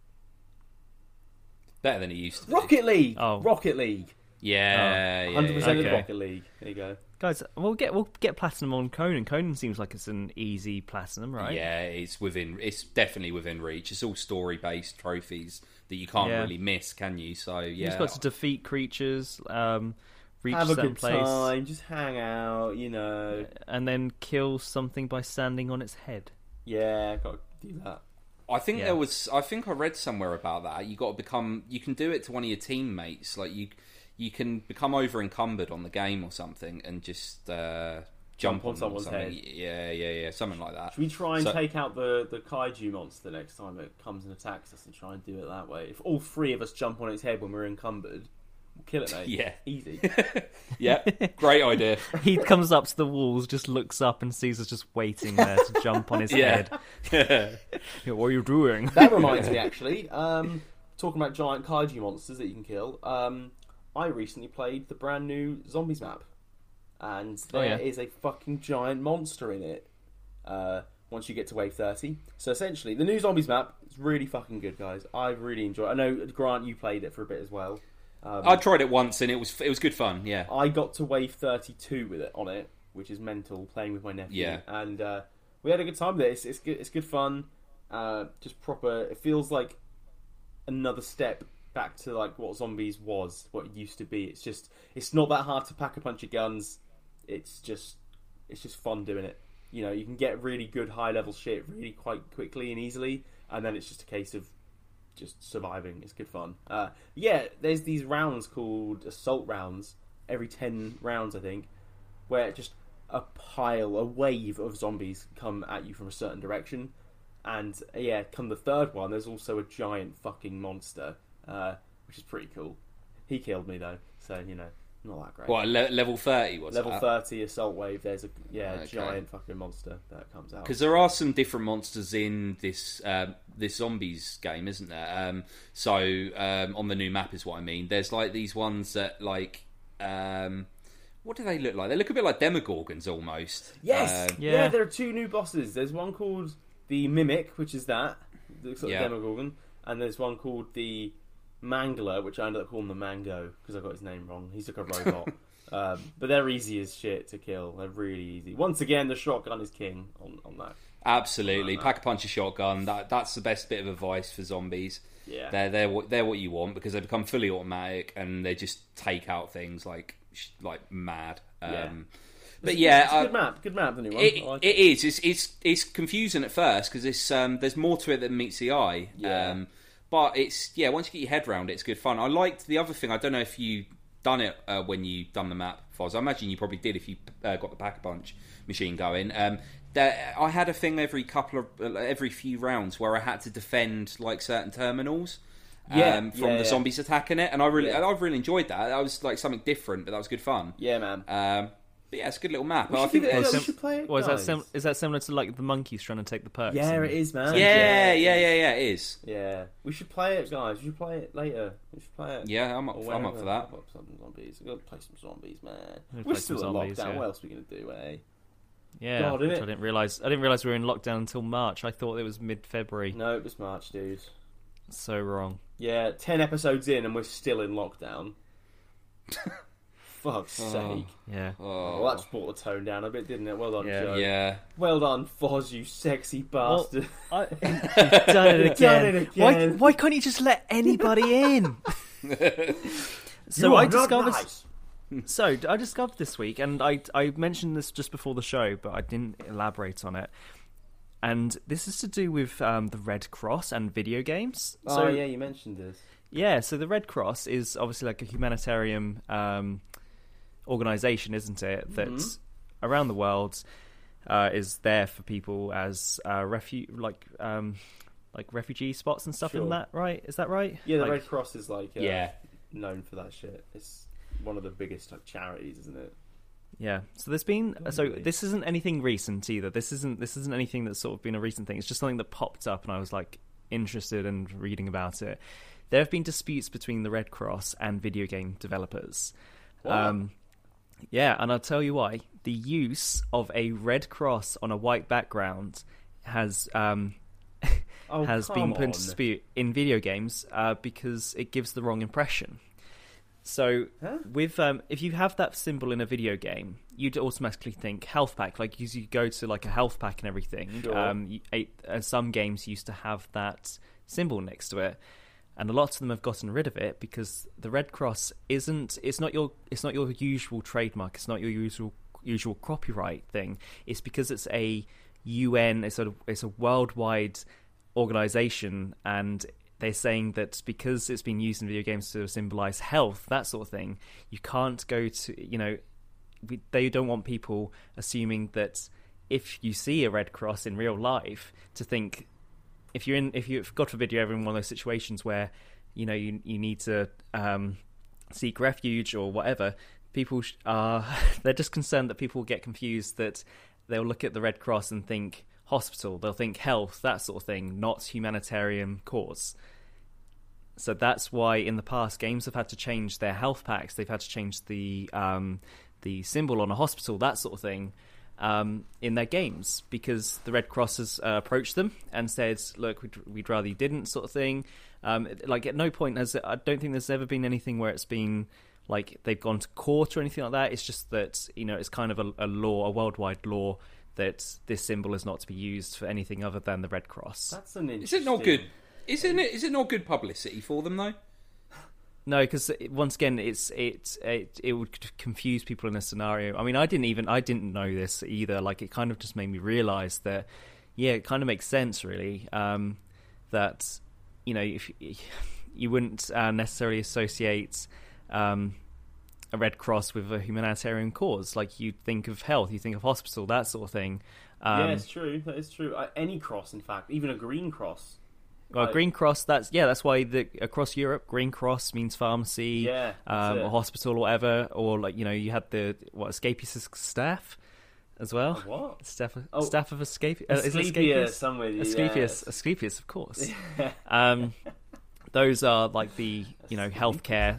Better than it used to be. Rocket League. Oh. Rocket League. Yeah, yeah, Hundred yeah. percent of Okay. Rocket League. There you go. Guys, we'll get we'll get platinum on Conan. Conan seems like it's an easy platinum, right? Yeah, it's within. It's definitely within reach. It's all story-based trophies that you can't Yeah. really miss, can you? So yeah, You yeah, just got to defeat creatures, um, reach Have a a good place, time. Just hang out. You know. and then kill something by standing on its head. Yeah, got to do that. I think Yeah. there was. I think I read somewhere about that. You got to become. You can do it to one of your teammates. Like you, you can become over encumbered on the game or something, and just uh, jump, Jump on on, or someone's something. head. Yeah, yeah, yeah, something like that. Should we try and So- take out the, the kaiju monster next time it comes and attacks us and try and do it that way? If all three of us jump on its head when we're encumbered, we'll kill it, mate. Yeah. Easy. yeah, great idea. He comes up to the walls, just looks up, and sees us just waiting there to jump on his Yeah. head. Yeah, what are you doing? that reminds me, actually, um, talking about giant kaiju monsters that you can kill, um, I recently played the brand new Zombies map. And Oh, there is yeah. a fucking giant monster in it uh, once you get to wave 30. So essentially, the new Zombies map is really fucking good, guys. I really enjoyed. it. I know, Grant, you played it for a bit as well. Um, I tried it once and it was it was good fun. Yeah, I got to wave 32 with it on it, which is mental, playing with my nephew. Yeah. And uh, we had a good time with it. It's, it's, good, it's good fun. Uh, just proper. It feels like another step back to like what zombies was, what it used to be. It's just, it's not that hard to pack a bunch of guns. It's just, it's just fun doing it. You know, you can get really good high level shit really quite quickly and easily, and then it's just a case of just surviving. It's good fun. Uh, yeah, there's these rounds called assault rounds every 10 rounds, I think, where just a pile, a wave of zombies come at you from a certain direction. And yeah, come the third one, there's also a giant fucking monster, uh, which is pretty cool. He killed me though, so you know, not that great. what le- level thirty was Level that? 30 assault wave, there's a yeah Okay. giant fucking monster that comes out. Because there are some different monsters in this um, this zombies game, isn't there? Um, so um, on the new map is what I mean. There's like these ones that like um, what do they look like? They look a bit like demogorgons almost. Yes, Um, yeah. Yeah. There are two new bosses. There's one called the Mimic, which is that the sort of Yeah. Demogorgon, and there's one called the Mangler, which I ended up calling the Mango because I got his name wrong. He's like a robot. um, but they're easy as shit to kill. They're really easy. Once again, the shotgun is king on, on that. absolutely. Like that. Pack a punch a shotgun. That that's the best bit of advice for zombies. Yeah. They're they're what they're what you want because they become fully automatic and they just take out things like like mad. Um, Yeah. But It's- yeah, it's a I- good map. Good map, the new one. It, like it is. It's it's it's confusing at first because it's um, there's more to it than meets the eye. Yeah. Um, but it's yeah. Once you get your head around it, it's good fun. I liked the other thing. I don't know if you done it uh, when you done the map, Foz. I imagine you probably did if you uh, got the pack a punch machine going. Um, that I had a thing every couple of uh, every few rounds where I had to defend like certain terminals. Yeah, um, from yeah, the yeah. zombies attacking it, and I really, Yeah. I really enjoyed that. That was like something different, but that was good fun. Yeah, man. Um, but yeah, it's a good little map. We I think give it, there's- we sim- should play it. Well, is that guys. sim- is that similar to like the monkeys trying to take the perks? Yeah, and- it is, man. yeah, it yeah, is. yeah, yeah. It is. Yeah, we should play it, guys. We should play it later. We should play it. Yeah, I'm up. Or I'm up for that. pop up Some zombies. We've got to play some zombies, man. We'll We're still in zombies, lockdown. yeah. What else are we going to do, eh? Yeah, God, which innit? I didn't realize. I didn't realize we were in lockdown until March. I thought it was mid-February. No, it was March, dude. So wrong. Yeah, ten episodes in and we're still in lockdown. Fuck's Oh. sake. Yeah. Oh, Well, that brought the tone down a bit, didn't it? Well done, Yeah. Joe. yeah. Well done, Foz, you sexy bastard. I, you've done it again. done it Why, again. why can't you just let anybody in? so You I are not discovered. nice. So I discovered this week, and I I mentioned this just before the show, but I didn't elaborate on it. And this is to do with um, the Red Cross and video games. Oh, so, yeah, you mentioned this. Yeah, so the Red Cross is obviously like a humanitarian um, organization, isn't it? That Mhm. around the world uh, is there for people as uh, refu- like um, like refugee spots and stuff. Sure. Isn't that right? Is that right? Yeah, the Like- Red Cross is like uh, Yeah. known for that shit. It's one of the biggest like charities, isn't it? Yeah. So there's been so this isn't anything recent either. This isn't this isn't anything that's sort of been a recent thing. It's just something that popped up and I was like interested in reading about it. There have been disputes between the Red Cross and video game developers. Um yeah, and I'll tell you why. The use of a red cross on a white background has um Oh, has been put into dispute in video games uh, because it gives the wrong impression. So Huh? with um, if you have that symbol in a video game, you'd automatically think health pack. Like you, you go to like a health pack and everything. Sure. Um, you, uh, some games used to have that symbol next to it, and a lot of them have gotten rid of it because the red cross isn't. It's not your. It's not your usual trademark. It's not your usual usual copyright thing. It's because it's a UN. It's a it's a worldwide organization and they're saying that because it's been used in video games to symbolize health, that sort of thing, you can't go to, you know, they don't want people assuming that if you see a red cross in real life, to think if you're in, if you've got a video ever in one of those situations where, you know, you you need to um, seek refuge or whatever, people are they're just concerned that people will get confused that they'll look at the red cross and think hospital, they'll think health, that sort of thing, not humanitarian cause. So that's why in the past games have had to change their health packs. They've had to change the um, the symbol on a hospital, that sort of thing, um, in their games because the Red Cross has uh, approached them and said, "Look, we'd, we'd rather you didn't," sort of thing. Um, like at no point has I don't think there's ever been anything where it's been like they've gone to court or anything like that. It's just that you know it's kind of a, a law, a worldwide law that this symbol is not to be used for anything other than the Red Cross. That's an interesting. Is it not good? Isn't it? Is it not good publicity for them though? No, because once again, it's it, it it would confuse people in a scenario. I mean, I didn't even I didn't know this either. Like, it kind of just made me realize that, yeah, it kind of makes sense, really. Um, that you know, if you wouldn't uh, necessarily associate um, a Red Cross with a humanitarian cause, like you think of health, you think of hospital, that sort of thing. Um, yeah, it's true. That is true. Uh, any cross, in fact, even a green cross. Well, Like- Green Cross. That's yeah. That's why the across Europe, Green Cross means pharmacy, Yeah, um, or hospital or whatever. Or like you know, you had the what Escapeus staff as well. A what? Staff, Oh. staff of Escape. Uh, is it Asclepius, Escapeus? some with you, Asclepius. Asclepius, of course. um, those are like the you know healthcare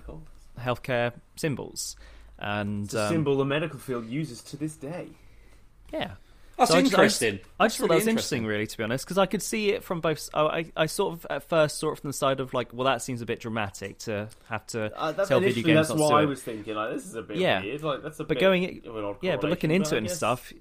healthcare symbols, and It's a um, symbol the medical field uses to this day. yeah. That's So I just- I just- interesting. I just thought That's that was really interesting, really, to be honest, because I could see it from both. I, I, I sort of at first saw it from the side of like, well, that seems a bit dramatic to have to Uh, that's tell video games that's not to what do I was thinking. Like, this is a bit Yeah. weird. Like, that's a But bit going- of an odd yeah, but looking correlation, into it and guess- stuff,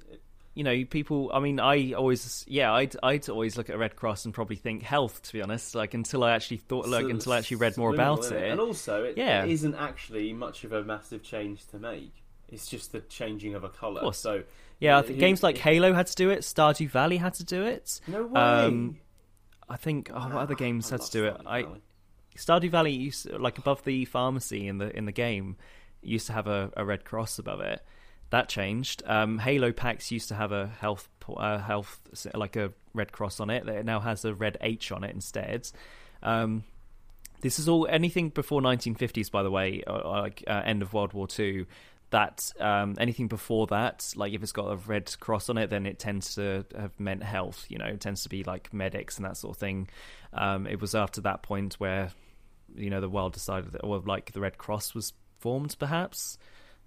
you know, people. I mean, I always, yeah, I'd, I'd always look at a Red Cross and probably think health. To be honest, like until I actually thought, like So- until I actually read more about isn't it. And also, it, Yeah. it isn't actually much of a massive change to make. It's just the changing of a colour. course. So, yeah, I think games like Halo had to do it. Stardew Valley had to do it. No way. Um, I think oh, what other games had to do it? Stardew I Valley. Stardew Valley used like above the pharmacy in the in the game used to have a, a red cross above it. That changed. Um, Halo packs used to have a health uh, health like a red cross on it. It now has a red H on it instead. Um, this is all anything before 1950s, by the way, or, or like uh, end of World War Two. That um, anything before that, like if it's got a red cross on it, then it tends to have meant health. You know, it tends to be like medics and that sort of thing. Um, it was after that point where you know the world decided that, or like the Red Cross was formed, perhaps,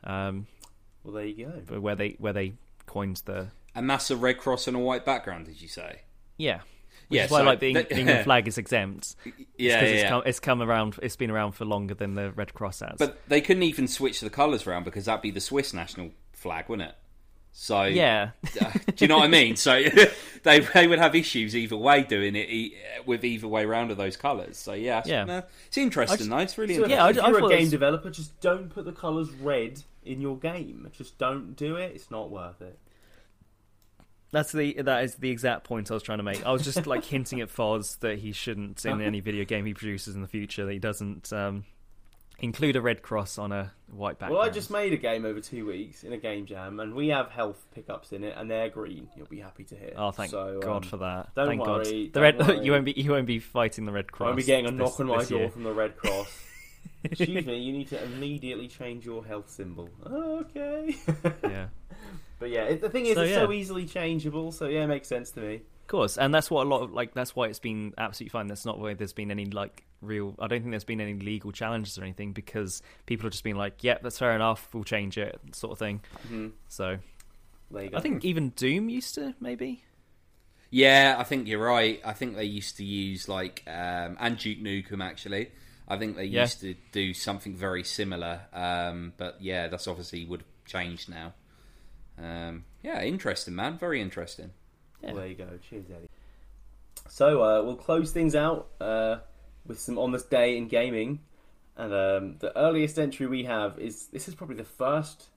um, Well, there you go. where they where they coined the A massive red cross on a white background. Did you say? yeah. Which Yeah, is why so like the, that- the England flag is exempt. Yeah, because yeah, it's, yeah. come, it's come around. It's been around for longer than the Red Cross has. But they couldn't even switch the colours around because that'd be the Swiss national flag, wouldn't it? So yeah, uh, do you know what I mean? So they they would have issues either way doing it e- with either way round of those colours. So yeah, it's, Yeah. uh, it's interesting just- though. It's really So interesting. Yeah, I if d- I you're thought a game was- developer, just don't put the colours red in your game. Just don't do it. It's not worth it. That's the that is the exact point I was trying to make. I was just like hinting at Foz that he shouldn't in any video game he produces in the future that he doesn't um, include a red cross on a white background. Well, I just made a game over two weeks in a game jam, and we have health pickups in it, and they're green. You'll be happy to hear. Oh, thank So, God um, for that! don't thank God. worry, The don't red, worry. you won't be you won't be fighting the Red Cross. I'll be getting a this- knock on my door year. from the Red Cross. Excuse me, you need to immediately change your health symbol. Oh, okay. Yeah, but yeah, it, the thing is, So, it's yeah. so easily changeable. So yeah, it makes sense to me. of course, and that's what a lot of like. That's why it's been absolutely fine. That's not why there's been any like real. I don't think there's been any legal challenges or anything because people have just been like, "Yeah, that's fair enough. We'll change it," sort of thing. Mhm. So There you go. I think even Doom used to maybe. Yeah, I think you're right. I think they used to use like um, and Duke Nukem actually. I think they Yeah. used to do something very similar, um, but yeah, that's obviously would have changed now. Um, yeah, interesting, man. Very interesting. Yeah. Well, there you go. Cheers, Eddie. So uh, we'll close things out uh, with some on this day in gaming, and um, the earliest entry we have is this is probably the first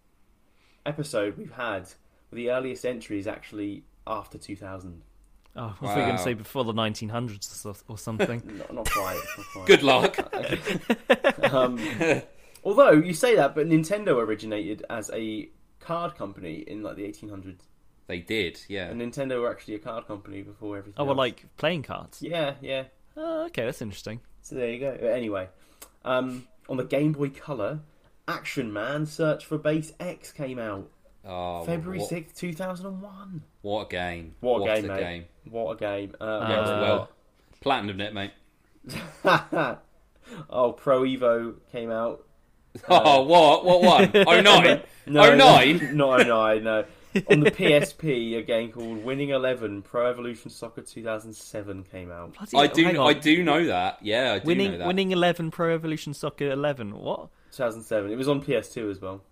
episode we've had where the earliest entry is actually after 2000. Oh, I thought you were going to say before the 1900s or, or something. Not, not quite. Not quite. Good luck. Um, although you say that, but Nintendo originated as a card company in like the 1800s, they did, yeah. and Nintendo were actually a card company before everything. oh, well, else. like playing cards. yeah, yeah. Oh, okay, that's interesting. So there you go. Anyway, um, on the Game Boy Color, Action Man Search for Base X came out Oh, February sixth, two thousand and one. What a game! What a game, a mate. game! What a game! Uh, Yeah, Uh, well, platinum it, mate. oh, Pro Evo came out. Oh, uh, what? What one? Oh nine. No, Oh, nine? No, no, oh nine. No. On the PSP, a game called Winning Eleven Pro Evolution Soccer 2007 came out. Bloody I do. hang I do know that. Yeah, I do know Winning, that. winning 11 Pro Evolution Soccer 11. What? 2007. It was on PS2 as well.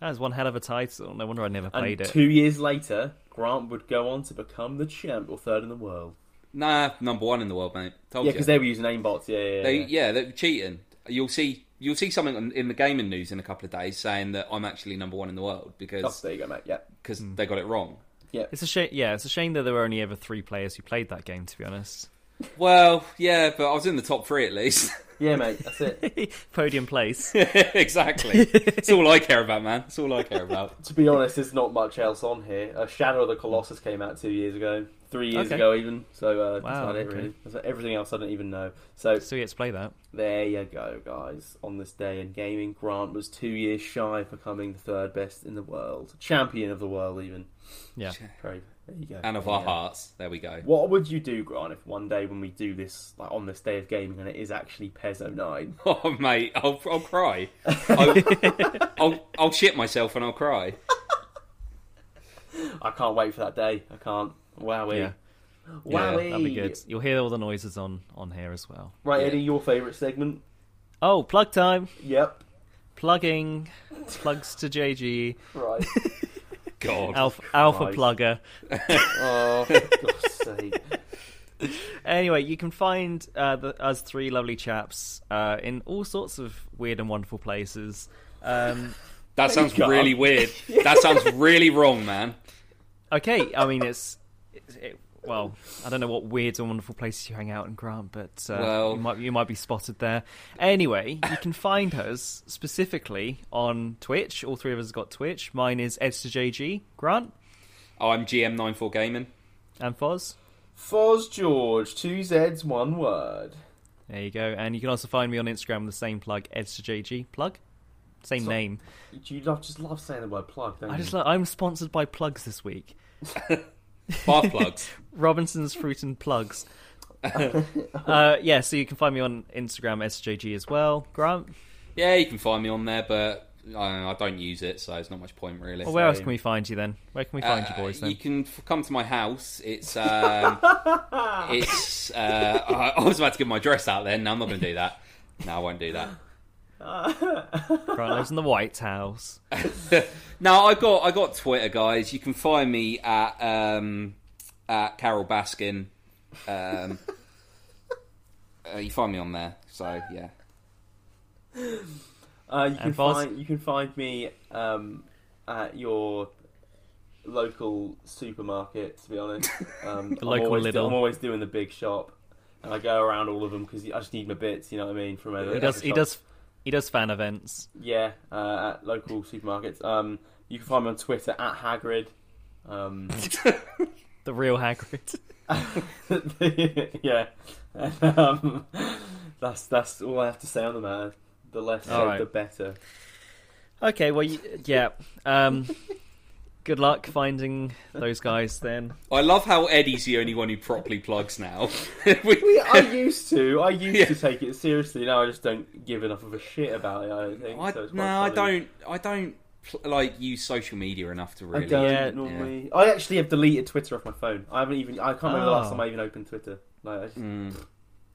That is one hell of a title. No wonder I never played and it. two years later, Grant would go on to become the champ or third in the world. Nah, number one in the world, mate. Told Yeah, because they were using aimbots. Yeah, yeah, yeah. They, yeah, they're cheating. You'll see. You'll see something on- in the gaming news in a couple of days saying that I'm actually number one in the world Oh, because there you go, mate. Yeah. because hmm. they got it wrong. Yeah, It's a shame. Yeah, it's a shame that there were only ever three players who played that game. To be honest, Well, yeah, but I was in the top three at least. Yeah, mate. That's it. podium place. exactly. It's all I care about, man. It's all I care about. to be honest, there's not much else on here. A Shadow of the Colossus came out two years ago, three years Okay. ago even. So uh, that's Wow, about it, okay. really. That's everything else I don't even know. So So you get to play that. there you go, guys. On this day in gaming, Grant was two years shy of becoming the third best in the world, champion of the world, even. Yeah. Very, there you go. And of There our you go. hearts. There we go. What would you do, Grant, if one day when we do this, like on this day of gaming, and it is actually PES 09? Oh, mate, I'll, I'll cry. I'll, I'll, I'll shit myself and I'll cry. I can't wait for that day. I can't. Wowie. Yeah. Yeah, Wowie. That'd be good. You'll hear all the noises on on here as well. Right, Yeah. Eddie, your favourite segment? Oh, plug time. Yep. Plugging. Plugs to JG. Right. God. Alpha, alpha plugger. oh, God's sake. Anyway, you can find uh, the, us three lovely chaps uh, in all sorts of weird and wonderful places. Um, That sounds really weird. That sounds really wrong, man. okay, I mean it's, it's it, well, I don't know what weird and wonderful places you hang out in Grant, but uh, Well- you might you might be spotted there. Anyway, you can find us specifically on Twitch. All three of us have got Twitch. Mine is Eds2JG. Grant Oh, I'm GM94 Gaming. and Foz. Foz George, two Z's, one word. There you go. And you can also find me on Instagram with the same plug, Eds2JG. Plug, same So- name. You love, just love saying the word plug, don't I you? just lo- I'm sponsored by plugs this week. Bath plugs. Robinson's Fruit and Plugs. uh, yeah, so you can find me on Instagram, SJG as well. Grant, Yeah, you can find me on there, but uh, I don't use it, so it's not much point really. well, where else can we find you then? Where can we find Uh, you boys then? You can f- come to my house. It's um, it's. Uh, I, I was about to give my address out then. No, I'm not going to do that. No, I won't do that. Grant lives in the White House. now I got I got Twitter, guys. You can find me at um, at Carole Baskin. Um, uh, you find me on there. So yeah. Uh, you can And find you can find me um, at your local supermarket. To be honest, um, The local I'm always, Lidl. I'm always doing the big shop, and I go around all of them because I just need my bits. You know what I mean? From a, He does. He does. He does fan events. Yeah, uh, at local supermarkets. Um, you can find me on Twitter at Hagrid. Um, The real Hagrid. yeah, um, that's that's all I have to say on the matter. The less said, right. the better. Okay. Well, you, yeah. Um, good luck finding those guys then. I love how Eddie's the only one who properly plugs now. We- We, I used to. I used Yeah. to take it seriously. Now I just don't give enough of a shit about it. I don't think. I, so it's no, quite I don't. I don't like use social media enough to really. I really. don't Yeah. normally. I actually have deleted Twitter off my phone. I haven't even. I can't remember the last Oh. time I even opened Twitter. Like, I just, Mm.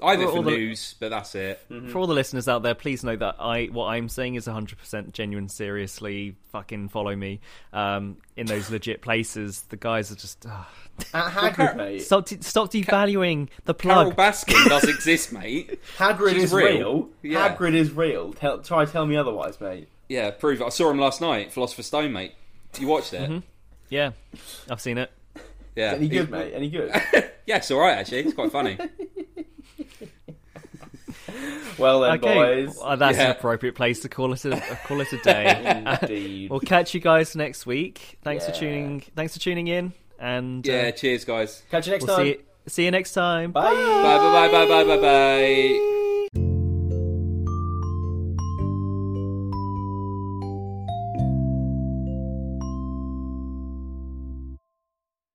Either For for all the- news, but that's it. For all the listeners out there, please know that I what I'm saying is 100% genuine. Seriously, fucking follow me. Um, in those legit places, the guys are just ah. At Hagrid, mate. stop stop devaluing the plug. Carol plug. Baskin does exist, mate. Hagrid She's is real. real. Yeah. Hagrid is real. Tell, try tell me otherwise, mate. Yeah, prove it. I saw him last night, Philosopher's Stone, mate. You watched it? yeah, I've seen it. Yeah. Any good, He- mate? Any good? Yeah, it's all right actually. It's quite funny. Well then, okay, boys. well, that's Yeah. an appropriate place to call it a call it a day. Indeed. we'll catch you guys next week. Thanks for tuning. Thanks for tuning in, and uh, Yeah, cheers guys. Catch you next we'll time. see see you next time. Bye. Bye bye bye bye bye bye bye.